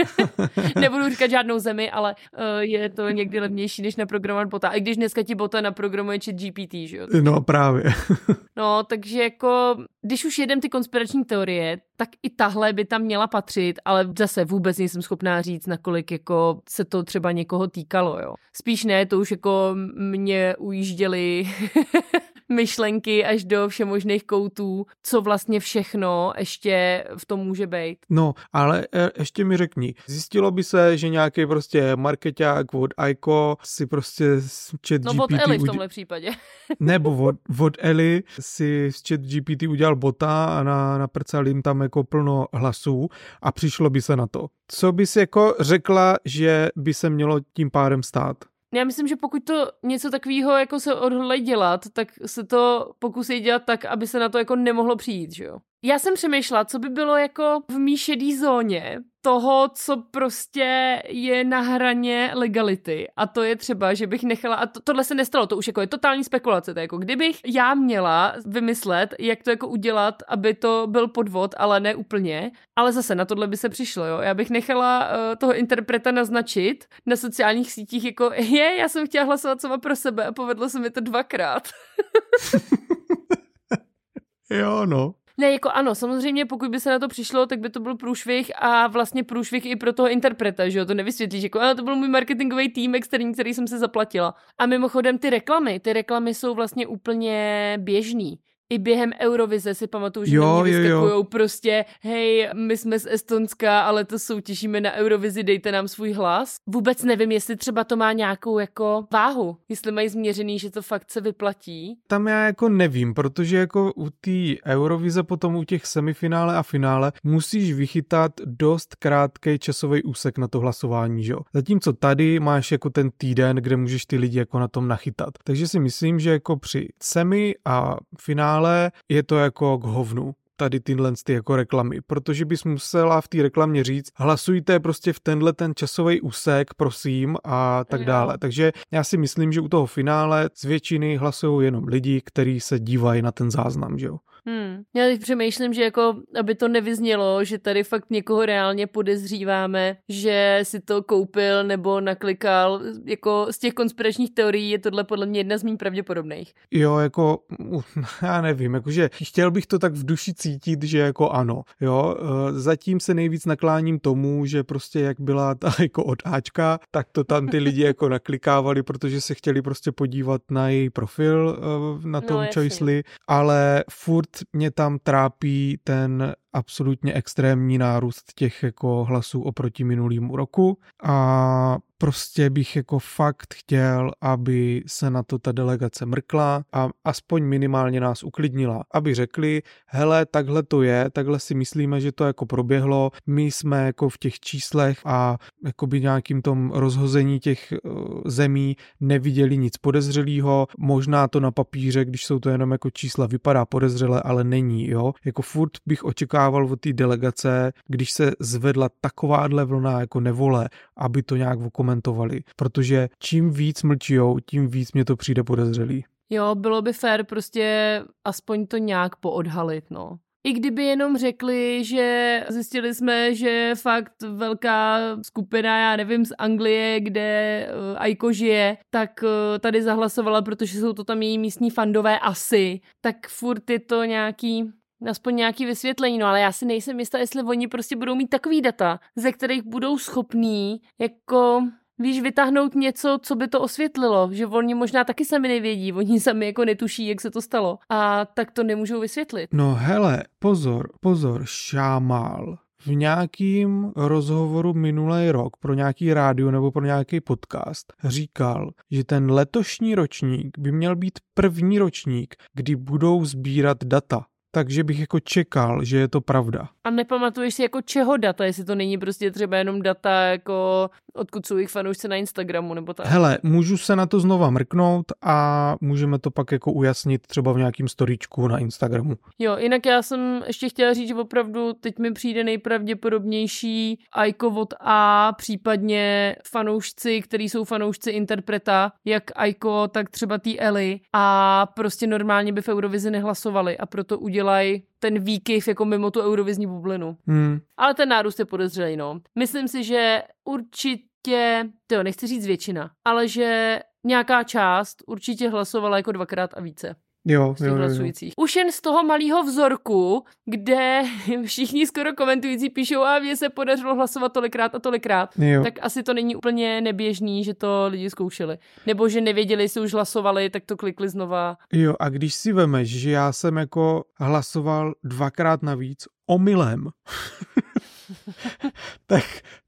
Nebudu říkat žádnou zemi, ale uh, je to někdy levnější, než naprogramovat bota. I když dneska ti bota naprogramuje chat GPT, že jo? No právě. no, takže jako, když už jedem ty konspirační teorie, tak i tahle by tam měla patřit, ale zase vůbec nejsem schopná říct, nakolik jako se to třeba někoho týkalo, jo. Spíš ne, to už jako mě ujížděli myšlenky až do všemožných koutů, co vlastně všechno ještě v tom může být. No, ale e, ještě mi řekni, zjistilo by se, že nějaký prostě marketák od Aiko si prostě s chat No od Eli v tomhle případě. nebo od, od Eli si s chat GPT udělal bota a na, naprcal jim tam jako plno hlasů a přišlo by se na to. Co bys jako řekla, že by se mělo tím pádem stát? Já myslím, že pokud to něco takového jako se odhodlají dělat, tak se to pokusí dělat tak, aby se na to jako nemohlo přijít, že jo? Já jsem přemýšlela, co by bylo jako v mý šedý zóně toho, co prostě je na hraně legality. A to je třeba, že bych nechala, a to, tohle se nestalo, to už jako je totální spekulace, to je jako kdybych já měla vymyslet, jak to jako udělat, aby to byl podvod, ale ne úplně, ale zase na tohle by se přišlo, jo. Já bych nechala uh, toho interpreta naznačit na sociálních sítích jako, je, já jsem chtěla hlasovat sama pro sebe a povedlo se mi to dvakrát. jo, no. Ne, jako ano, samozřejmě pokud by se na to přišlo, tak by to byl průšvih a vlastně průšvih i pro toho interpreta, že jo, to nevysvětlíš, jako ale to byl můj marketingový tým externí, který jsem se zaplatila. A mimochodem ty reklamy, ty reklamy jsou vlastně úplně běžný i během Eurovize si pamatuju, že jo, mě vyskakujou prostě, hej, my jsme z Estonska, ale to soutěžíme na Eurovizi, dejte nám svůj hlas. Vůbec nevím, jestli třeba to má nějakou jako váhu, jestli mají změřený, že to fakt se vyplatí. Tam já jako nevím, protože jako u té Eurovize potom u těch semifinále a finále musíš vychytat dost krátký časový úsek na to hlasování, že jo. Zatímco tady máš jako ten týden, kde můžeš ty lidi jako na tom nachytat. Takže si myslím, že jako při semi a finále finále je to jako k hovnu tady tyhle ty jako reklamy, protože bys musela v té reklamě říct, hlasujte prostě v tenhle ten časový úsek, prosím, a tak jo. dále. Takže já si myslím, že u toho finále z většiny hlasují jenom lidi, kteří se dívají na ten záznam, že jo. Hmm. Já teď přemýšlím, že jako, aby to nevyznělo, že tady fakt někoho reálně podezříváme, že si to koupil nebo naklikal. Jako z těch konspiračních teorií je tohle podle mě jedna z méně pravděpodobných. Jo, jako, já nevím, jakože chtěl bych to tak v duši cítit, že jako ano, jo. E, zatím se nejvíc nakláním tomu, že prostě jak byla ta jako od Ačka, tak to tam ty lidi jako naklikávali, protože se chtěli prostě podívat na její profil e, na no, tom no, Choicely, ale furt mě tam trápí ten absolutně extrémní nárůst těch jako hlasů oproti minulýmu roku. A prostě bych jako fakt chtěl, aby se na to ta delegace mrkla a aspoň minimálně nás uklidnila, aby řekli, hele, takhle to je, takhle si myslíme, že to jako proběhlo, my jsme jako v těch číslech a jakoby nějakým tom rozhození těch eh, zemí neviděli nic podezřelého, možná to na papíře, když jsou to jenom jako čísla, vypadá podezřele, ale není, jo, jako furt bych očekával od té delegace, když se zvedla takováhle vlna jako nevole, aby to nějak komentovali, protože čím víc mlčijou, tím víc mě to přijde podezřelý. Jo, bylo by fér prostě aspoň to nějak poodhalit, no. I kdyby jenom řekli, že zjistili jsme, že fakt velká skupina, já nevím, z Anglie, kde uh, Aiko žije, tak uh, tady zahlasovala, protože jsou to tam její místní fandové asi, tak furt je to nějaký aspoň nějaký vysvětlení, no ale já si nejsem jistá, jestli oni prostě budou mít takový data, ze kterých budou schopní jako víš, vytáhnout něco, co by to osvětlilo, že oni možná taky sami nevědí, oni sami jako netuší, jak se to stalo a tak to nemůžou vysvětlit. No hele, pozor, pozor, šámal v nějakým rozhovoru minulý rok pro nějaký rádio nebo pro nějaký podcast říkal, že ten letošní ročník by měl být první ročník, kdy budou sbírat data takže bych jako čekal, že je to pravda. A nepamatuješ si jako čeho data, jestli to není prostě třeba jenom data jako odkud jsou jich fanoušci na Instagramu nebo tak. Hele, můžu se na to znova mrknout a můžeme to pak jako ujasnit třeba v nějakým storičku na Instagramu. Jo, jinak já jsem ještě chtěla říct, že opravdu teď mi přijde nejpravděpodobnější Aiko od A, případně fanoušci, který jsou fanoušci interpreta, jak Aiko, tak třeba tý Eli a prostě normálně by v Eurovizi nehlasovali a proto udělají ten výkyv jako mimo tu eurovizní bublinu. Hmm. Ale ten nárůst je podezřelý, no. Myslím si, že určitě, to nechci říct většina, ale že nějaká část určitě hlasovala jako dvakrát a více. Jo, jo, jo, jo. Už jen z toho malého vzorku, kde všichni skoro komentující píšou, a mě se podařilo hlasovat tolikrát a tolikrát, jo. tak asi to není úplně neběžný, že to lidi zkoušeli. Nebo že nevěděli, jestli už hlasovali, tak to klikli znova. Jo, a když si vemeš, že já jsem jako hlasoval dvakrát navíc omylem, tak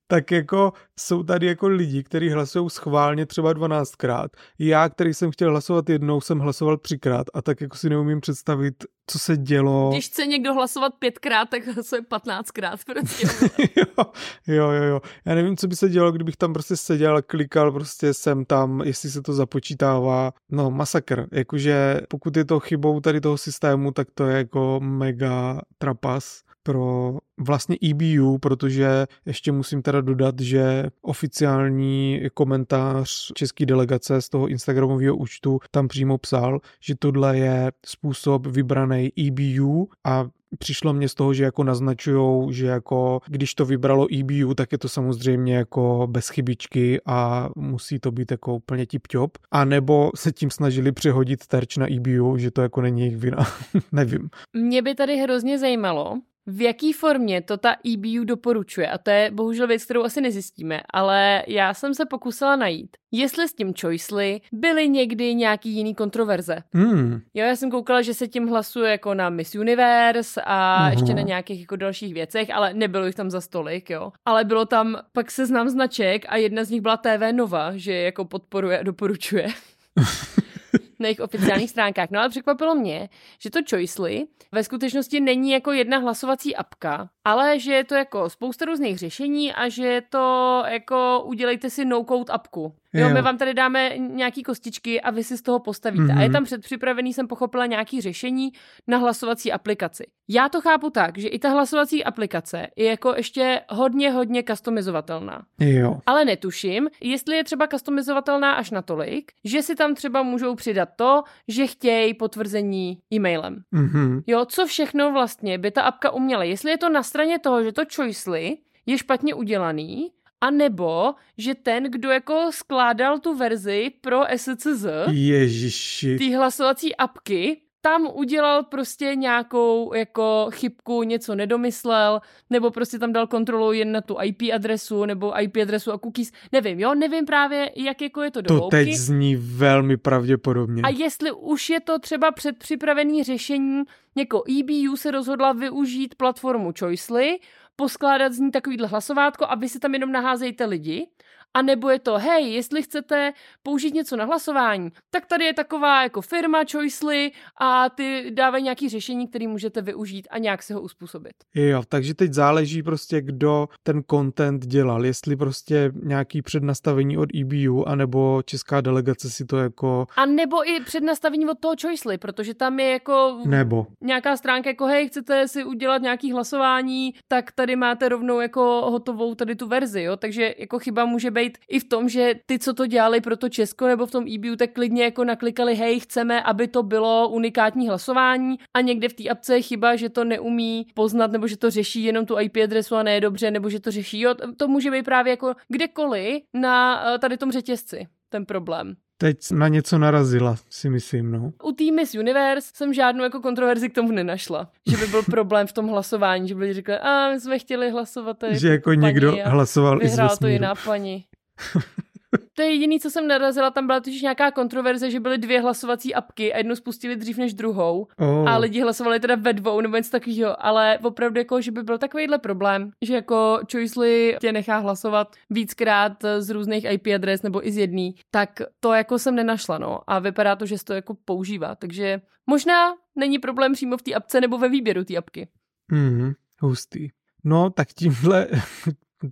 tak jako jsou tady jako lidi, kteří hlasují schválně třeba 12krát. Já, který jsem chtěl hlasovat jednou, jsem hlasoval třikrát a tak jako si neumím představit, co se dělo. Když chce někdo hlasovat pětkrát, tak hlasuje patnáctkrát prostě. jo, jo, jo, jo. Já nevím, co by se dělo, kdybych tam prostě seděl, klikal prostě sem tam, jestli se to započítává. No, masakr. Jakože pokud je to chybou tady toho systému, tak to je jako mega trapas pro vlastně EBU, protože ještě musím teda dodat, že oficiální komentář české delegace z toho Instagramového účtu tam přímo psal, že tohle je způsob vybraný EBU a přišlo mě z toho, že jako naznačujou, že jako když to vybralo EBU, tak je to samozřejmě jako bez chybičky a musí to být jako úplně tip-top. A nebo se tím snažili přehodit terč na EBU, že to jako není jejich vina. Nevím. Mě by tady hrozně zajímalo, v jaký formě to ta EBU doporučuje. A to je bohužel věc, kterou asi nezjistíme, ale já jsem se pokusila najít, jestli s tím Choicely byly někdy nějaký jiný kontroverze. Hmm. Jo, já jsem koukala, že se tím hlasuje jako na Miss Universe a uh-huh. ještě na nějakých jako dalších věcech, ale nebylo jich tam za stolik, jo. Ale bylo tam pak seznam značek a jedna z nich byla TV Nova, že jako podporuje a doporučuje. na jejich oficiálních stránkách. No ale překvapilo mě, že to Choicely ve skutečnosti není jako jedna hlasovací apka, ale že je to jako spousta různých řešení a že je to jako udělejte si no-code apku. Jo, my vám tady dáme nějaký kostičky a vy si z toho postavíte. Mm-hmm. A je mhm. tam předpřipravený, jsem pochopila, nějaký řešení na hlasovací aplikaci. Já to chápu tak, že i ta hlasovací aplikace je jako ještě hodně, hodně customizovatelná. Jo. Ale netuším, jestli je třeba customizovatelná až natolik, že si tam třeba můžou přidat to, že chtějí potvrzení e-mailem. Mm-hmm. Jo, co všechno vlastně by ta apka uměla. Jestli je to na straně toho, že to Choicely je špatně udělaný, a nebo, že ten, kdo jako skládal tu verzi pro SCZ, Ježiši. ty hlasovací apky, tam udělal prostě nějakou jako chybku, něco nedomyslel, nebo prostě tam dal kontrolu jen na tu IP adresu, nebo IP adresu a cookies, nevím, jo, nevím právě, jak jako je to do To teď zní velmi pravděpodobně. A jestli už je to třeba předpřipravený řešení, jako EBU se rozhodla využít platformu Choicely, poskládat z ní takovýhle hlasovátko a vy si tam jenom naházejte lidi. A nebo je to, hej, jestli chcete použít něco na hlasování, tak tady je taková jako firma Choicely a ty dávají nějaký řešení, který můžete využít a nějak si ho uspůsobit. Jo, takže teď záleží prostě, kdo ten content dělal, jestli prostě nějaký přednastavení od EBU, anebo česká delegace si to jako... A nebo i přednastavení od toho Choicely, protože tam je jako... Nebo. Nějaká stránka jako, hej, chcete si udělat nějaký hlasování, tak tady máte rovnou jako hotovou tady tu verzi, jo, takže jako chyba může být být i v tom, že ty, co to dělali pro to Česko nebo v tom EBU, tak klidně jako naklikali, hej, chceme, aby to bylo unikátní hlasování a někde v té apce je chyba, že to neumí poznat nebo že to řeší jenom tu IP adresu a ne dobře, nebo že to řeší, jo, to může být právě jako kdekoliv na eh, tady tom řetězci ten problém. Teď na něco narazila, si myslím, no. U tým Miss Universe jsem žádnou jako kontroverzi k tomu nenašla. Že by byl problém v tom hlasování, že by řekli, a my jsme chtěli hlasovat tady Že jako někdo hlasoval i z to jiná paní. To je jediný, co jsem narazila, tam byla totiž nějaká kontroverze, že byly dvě hlasovací apky a jednu spustili dřív než druhou oh. a lidi hlasovali teda ve dvou nebo něco takového, ale opravdu jako, že by byl takovýhle problém, že jako Choicely tě nechá hlasovat víckrát z různých IP adres nebo i z jedný, tak to jako jsem nenašla, no a vypadá to, že se to jako používá, takže možná není problém přímo v té apce nebo ve výběru té apky. Mhm, hustý. No, tak tímhle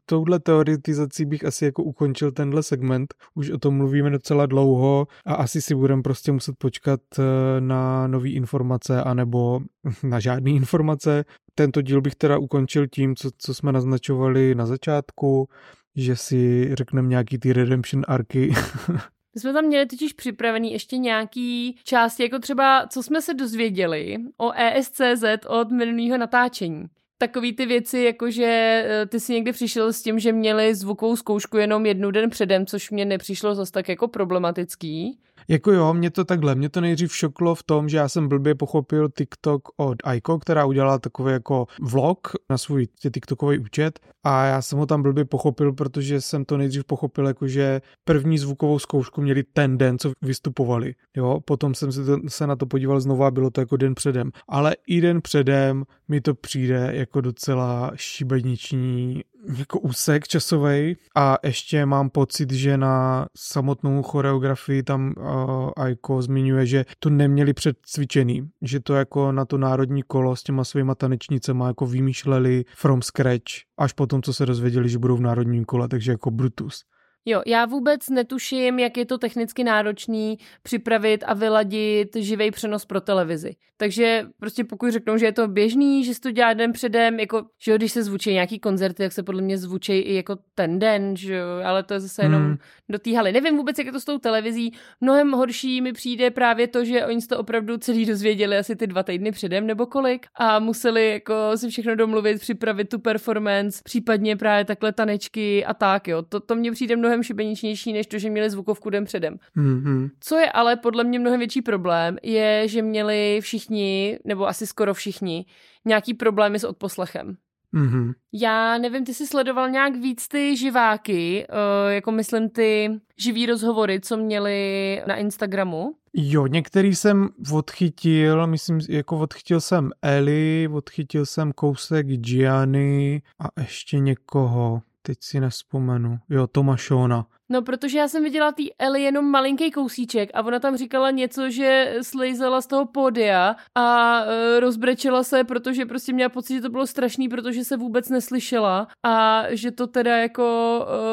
touhle teoretizací bych asi jako ukončil tenhle segment. Už o tom mluvíme docela dlouho a asi si budeme prostě muset počkat eh, na nové informace anebo na žádné informace. Tento díl bych teda ukončil tím, co, co jsme naznačovali na začátku, že si řekneme nějaký ty redemption arky. My jsme tam měli totiž připravený ještě nějaký části, jako třeba, co jsme se dozvěděli o ESCZ od minulého natáčení takový ty věci, jako že eh, ty si někdy přišel s tím, že měli zvukovou zkoušku jenom jednu den předem, což mě nepřišlo zase tak jako problematický. Jako jo, mě to takhle, mě to nejdřív šoklo v tom, že já jsem blbě pochopil TikTok od Aiko, která udělala takový jako vlog na svůj TikTokový účet a já jsem ho tam blbě pochopil, protože jsem to nejdřív pochopil jako, že první zvukovou zkoušku měli ten den, co vystupovali. Jo, potom jsem se, to, se na to podíval znovu a bylo to jako den předem. Ale i den předem mi to přijde jako docela šibeniční jako úsek časový a ještě mám pocit, že na samotnou choreografii tam uh, Aiko zmiňuje, že to neměli předcvičený, že to jako na to národní kolo s těma svýma tanečnicema jako vymýšleli from scratch, až potom, co se dozvěděli, že budou v národním kole, takže jako Brutus. Jo, já vůbec netuším, jak je to technicky náročný připravit a vyladit živý přenos pro televizi. Takže prostě pokud řeknou, že je to běžný, že se to dělá den předem, jako, že jo, když se zvučí nějaký koncerty, tak se podle mě zvučí i jako ten den, že jo, ale to je zase jenom hmm. do té haly. Nevím vůbec, jak je to s tou televizí. Mnohem horší mi přijde právě to, že oni se to opravdu celý dozvěděli asi ty dva týdny předem nebo kolik a museli jako si všechno domluvit, připravit tu performance, případně právě takhle tanečky a tak, jo. To, to mně přijde mnohem šibeničnější, než to, že měli zvukovku den předem. Mm-hmm. Co je ale podle mě mnohem větší problém, je, že měli všichni, nebo asi skoro všichni, nějaký problémy s odposlechem. Mm-hmm. Já nevím, ty jsi sledoval nějak víc ty živáky, uh, jako myslím ty živý rozhovory, co měli na Instagramu? Jo, některý jsem odchytil, myslím, jako odchytil jsem Eli, odchytil jsem kousek Gianni a ještě někoho, teď si nespomenu. Jo, Tomašona. No, protože já jsem viděla tý Eli jenom malinký kousíček a ona tam říkala něco, že slejzela z toho pódia a e, rozbrečela se, protože prostě měla pocit, že to bylo strašný, protože se vůbec neslyšela a že to teda jako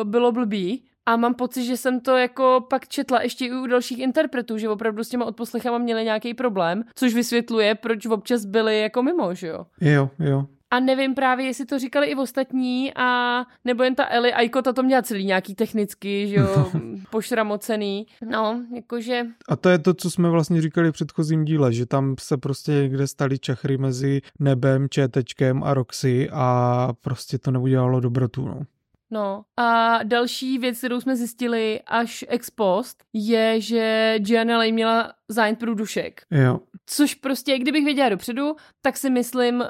e, bylo blbý. A mám pocit, že jsem to jako pak četla ještě i u dalších interpretů, že opravdu s těma odposlechama měli nějaký problém, což vysvětluje, proč občas byli jako mimo, že jo? Jo, jo. A nevím právě, jestli to říkali i v ostatní, a nebo jen ta Eli Aiko, ta to měla celý nějaký technicky, že jo, pošramocený. No, jakože... A to je to, co jsme vlastně říkali v předchozím díle, že tam se prostě někde stali čachry mezi nebem, četečkem a Roxy a prostě to neudělalo dobrotu, no. No a další věc, kterou jsme zjistili až ex post, je, že Gianna Lay měla zájem průdušek. Jo. Což prostě, kdybych věděla dopředu, tak si myslím, uh,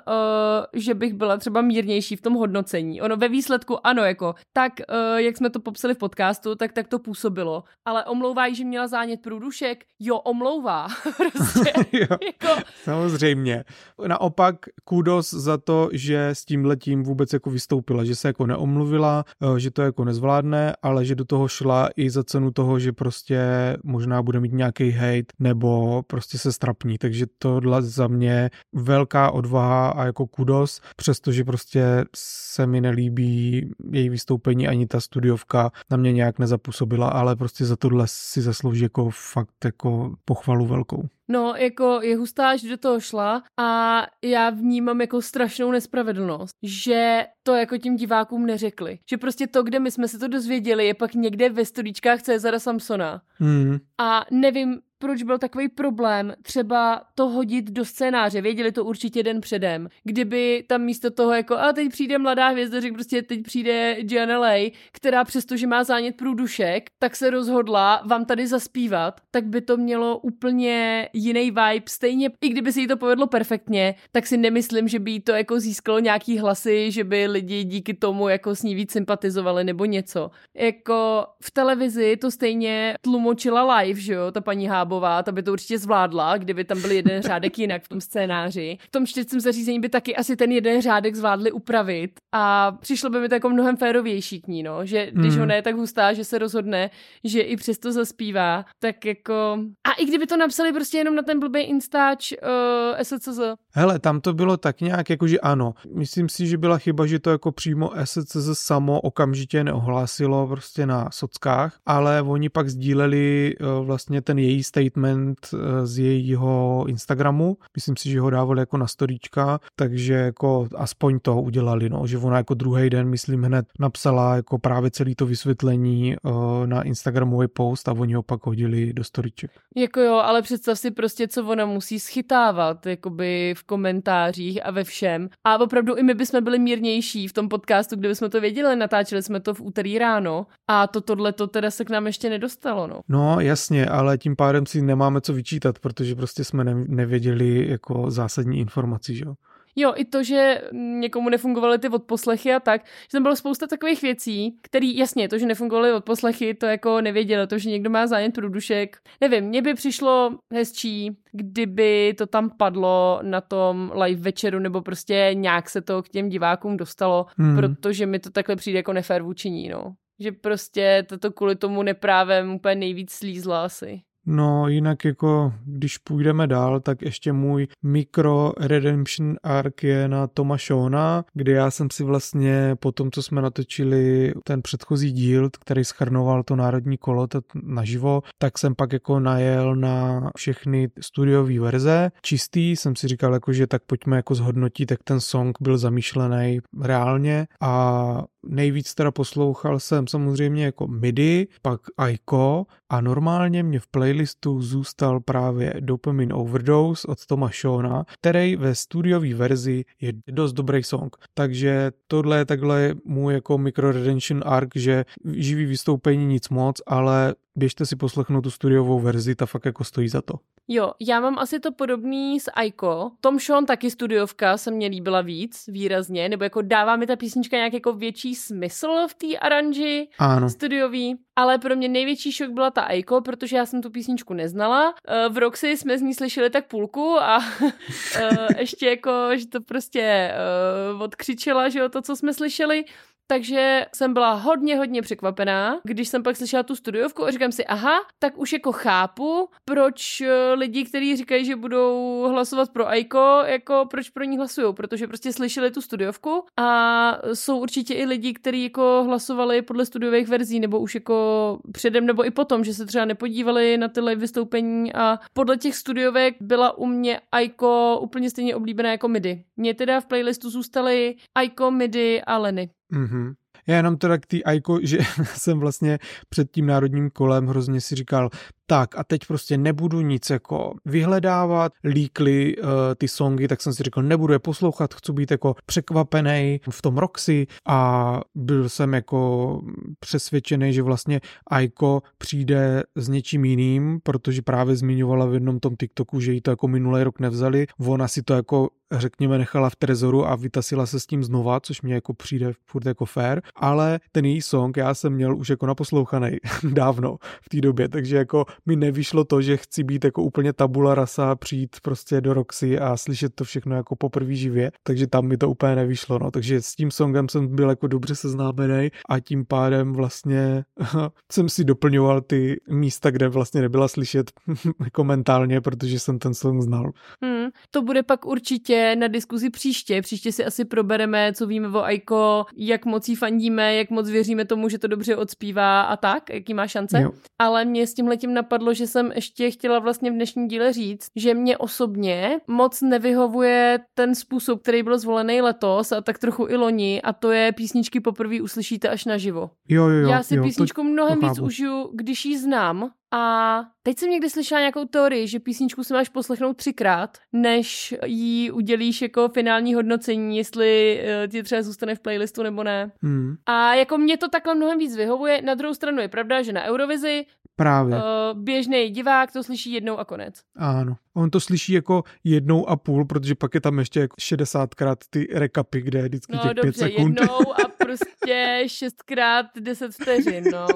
že bych byla třeba mírnější v tom hodnocení. Ono ve výsledku, ano, jako, tak, uh, jak jsme to popsali v podcastu, tak tak to působilo. Ale omlouvají, že měla zánět průdušek? Jo, omlouvá. prostě, jo, jako... Samozřejmě. Naopak kudos za to, že s tím letím vůbec jako vystoupila, že se jako neomluvila, uh, že to jako nezvládne, ale že do toho šla i za cenu toho, že prostě možná bude mít nějaký hate, ne nebo prostě se strapní, takže tohle za mě velká odvaha a jako kudos, přestože prostě se mi nelíbí její vystoupení ani ta studiovka na mě nějak nezapůsobila, ale prostě za tohle si zaslouží jako fakt jako pochvalu velkou. No, jako je hustá, že do toho šla a já vnímám jako strašnou nespravedlnost, že to jako tím divákům neřekli. Že prostě to, kde my jsme se to dozvěděli, je pak někde ve studičkách Cezara Samsona. Hmm. A nevím, proč byl takový problém třeba to hodit do scénáře. Věděli to určitě den předem. Kdyby tam místo toho jako a teď přijde mladá hvězda, řekl prostě teď přijde Gianna Lay, která přestože má zánět průdušek, tak se rozhodla vám tady zaspívat, tak by to mělo úplně jiný vibe. Stejně, i kdyby se jí to povedlo perfektně, tak si nemyslím, že by jí to jako získalo nějaký hlasy, že by lidi díky tomu jako s ní víc sympatizovali nebo něco. Jako v televizi to stejně tlumočila live, že jo, ta paní Hábová, ta by to určitě zvládla, kdyby tam byl jeden řádek jinak v tom scénáři. V tom čtyřcím zařízení by taky asi ten jeden řádek zvládli upravit a přišlo by mi to jako mnohem férovější k ní, no, že když hmm. ona je tak hustá, že se rozhodne, že i přesto zaspívá, tak jako... A i kdyby to napsali prostě jenom na ten blbý Instač uh, SCZ. Hele, tam to bylo tak nějak jako, že ano. Myslím si, že byla chyba, že to jako přímo SCZ samo okamžitě neohlásilo prostě na sockách, ale oni pak sdíleli uh, vlastně ten její statement uh, z jejího Instagramu. Myslím si, že ho dávali jako na storíčka, takže jako aspoň to udělali, no, že ona jako druhý den, myslím, hned napsala jako právě celý to vysvětlení uh, na Instagramový post a oni ho pak hodili do storíček. Jako jo, ale představ si prostě, co ona musí schytávat, jakoby v komentářích a ve všem. A opravdu i my bychom byli mírnější v tom podcastu, kde bychom to věděli, natáčeli jsme to v úterý ráno a to tohle to teda se k nám ještě nedostalo, no. No, jasně, ale tím pádem si nemáme co vyčítat, protože prostě jsme nevěděli jako zásadní informací, že jo. Jo, i to, že někomu nefungovaly ty odposlechy a tak, že tam bylo spousta takových věcí, které, jasně, to, že nefungovaly odposlechy, to jako nevědělo, to, že někdo má zájem průdušek. Nevím, mně by přišlo hezčí, kdyby to tam padlo na tom live večeru, nebo prostě nějak se to k těm divákům dostalo, hmm. protože mi to takhle přijde jako nefér vůči ní, no. Že prostě to kvůli tomu neprávem úplně nejvíc slízla asi. No jinak jako, když půjdeme dál, tak ještě můj mikro redemption arc je na Toma Shona, kde já jsem si vlastně po tom, co jsme natočili ten předchozí díl, který schrnoval to národní kolo to naživo, tak jsem pak jako najel na všechny studiové verze. Čistý jsem si říkal jako, že tak pojďme jako zhodnotit, jak ten song byl zamýšlený reálně a nejvíc teda poslouchal jsem samozřejmě jako MIDI, pak Aiko a normálně mě v playlistu zůstal právě Dopamine Overdose od Toma Shona, který ve studiové verzi je dost dobrý song. Takže tohle je takhle můj jako micro redemption arc, že živý vystoupení nic moc, ale běžte si poslechnout tu studiovou verzi, ta fakt jako stojí za to. Jo, já mám asi to podobný s Aiko. Tom Sean taky studiovka se mě líbila víc, výrazně, nebo jako dává mi ta písnička nějak jako větší smysl v té aranži ano. studiový, ale pro mě největší šok byla ta Aiko, protože já jsem tu písničku neznala. Eh, v Roxy jsme z ní slyšeli tak půlku a eh, ještě jako, že to prostě eh, odkřičela, že jo, to, co jsme slyšeli. Takže jsem byla hodně, hodně překvapená, když jsem pak slyšela tu studiovku a říkám si, aha, tak už jako chápu, proč eh, lidi, kteří říkají, že budou hlasovat pro Aiko, jako proč pro ní hlasují, protože prostě slyšeli tu studiovku a jsou určitě i lidi, kteří jako hlasovali podle studiových verzí, nebo už jako předem, nebo i potom, že se třeba nepodívali na ty live vystoupení a podle těch studiovek byla u mě Aiko úplně stejně oblíbená jako MIDI. Mně teda v playlistu zůstaly Aiko, MIDI a Leny. Mm-hmm. Já jenom teda k té Aiko, že jsem vlastně před tím národním kolem hrozně si říkal, tak a teď prostě nebudu nic jako vyhledávat, líkly uh, ty songy, tak jsem si řekl, nebudu je poslouchat, chci být jako překvapený v tom Roxy a byl jsem jako přesvědčený, že vlastně Aiko přijde s něčím jiným, protože právě zmiňovala v jednom tom TikToku, že jí to jako minulý rok nevzali, ona si to jako řekněme nechala v trezoru a vytasila se s tím znova, což mě jako přijde furt jako fair, ale ten její song já jsem měl už jako naposlouchaný dávno v té době, takže jako mi nevyšlo to, že chci být jako úplně tabula rasa, přijít prostě do Roxy a slyšet to všechno jako poprvé živě, takže tam mi to úplně nevyšlo, no, takže s tím songem jsem byl jako dobře seznámený a tím pádem vlastně jsem si doplňoval ty místa, kde vlastně nebyla slyšet jako mentálně, protože jsem ten song znal. Hmm, to bude pak určitě na diskuzi příště, příště si asi probereme, co víme o Aiko, jak moc jí fandíme, jak moc věříme tomu, že to dobře odspívá a tak, jaký má šance, jo. ale mě s tím letím napadlo, že jsem ještě chtěla vlastně v dnešním díle říct, že mě osobně moc nevyhovuje ten způsob, který byl zvolený letos a tak trochu i loni a to je písničky poprvé uslyšíte až naživo. Jo, jo, jo. Já si jo, písničku mnohem víc užiju, když ji znám a teď jsem někdy slyšela nějakou teorii, že písničku si máš poslechnout třikrát, než jí udělíš jako finální hodnocení, jestli uh, ti třeba zůstane v playlistu nebo ne. Hmm. A jako mě to takhle mnohem víc vyhovuje. Na druhou stranu je pravda, že na Eurovizi Právě. Uh, běžný divák to slyší jednou a konec. Ano. On to slyší jako jednou a půl, protože pak je tam ještě jako 60krát ty rekapy, kde je vždycky no, těch dobře, pět sekund. jednou a prostě šestkrát deset vteřin, no.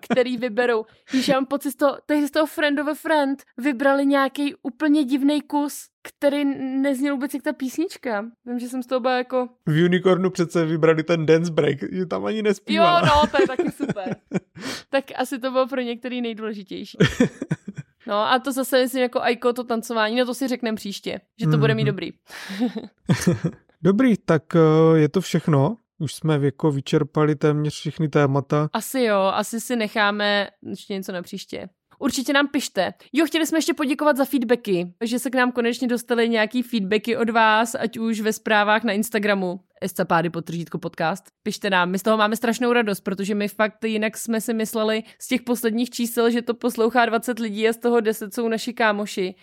který vyberou. Když já mám pocit z toho, tehdy z toho Friend of a Friend vybrali nějaký úplně divný kus, který nezněl vůbec jak ta písnička. Vím, že jsem z toho byla jako... V Unicornu přece vybrali ten dance break, že tam ani nespívala. Jo, no, to je taky super. tak asi to bylo pro některý nejdůležitější. No a to zase myslím jako Aiko, to tancování, no to si řekneme příště, že to mm-hmm. bude mít dobrý. dobrý, tak uh, je to všechno. Už jsme jako vyčerpali téměř všechny témata. Asi jo, asi si necháme ještě něco na příště. Určitě nám pište. Jo, chtěli jsme ještě poděkovat za feedbacky, že se k nám konečně dostali nějaký feedbacky od vás, ať už ve zprávách na Instagramu, Escapády podtržítko podcast. Pište nám, my z toho máme strašnou radost, protože my fakt jinak jsme si mysleli z těch posledních čísel, že to poslouchá 20 lidí a z toho 10 jsou naši kámoši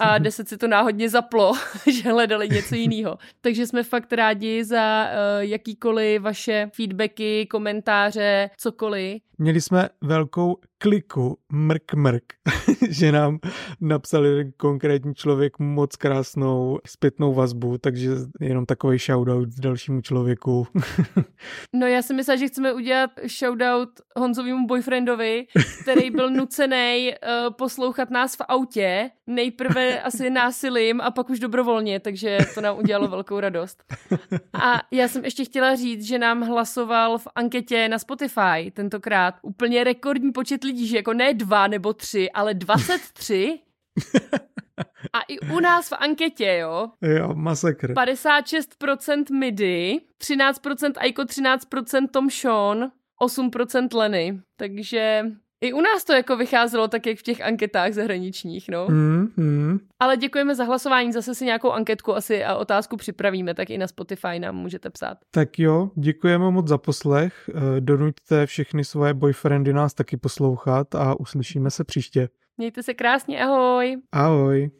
a 10 si to náhodně zaplo, že hledali něco jiného. Takže jsme fakt rádi za uh, jakýkoliv vaše feedbacky, komentáře, cokoliv. Měli jsme velkou kliku mrk mrk, že nám napsal konkrétní člověk moc krásnou zpětnou vazbu, takže jenom takový shoutout dalšímu člověku. no já si myslím, že chceme udělat shoutout Honzovému boyfriendovi, který byl nucený uh, poslouchat nás v autě, nejprve asi násilím a pak už dobrovolně, takže to nám udělalo velkou radost. A já jsem ještě chtěla říct, že nám hlasoval v anketě na Spotify tentokrát úplně rekordní počet lidí, že jako ne dva nebo tři, ale 23. A i u nás v anketě, jo. Jo, masakr. 56% midi, 13% Aiko, 13% Tom Sean, 8% Lenny. Takže i u nás to jako vycházelo tak, jak v těch anketách zahraničních, no. Mm, mm. Ale děkujeme za hlasování, zase si nějakou anketku asi a otázku připravíme, tak i na Spotify nám můžete psát. Tak jo, děkujeme moc za poslech, eh, donuďte všechny svoje boyfriendy nás taky poslouchat a uslyšíme se příště. Mějte se krásně, ahoj! Ahoj!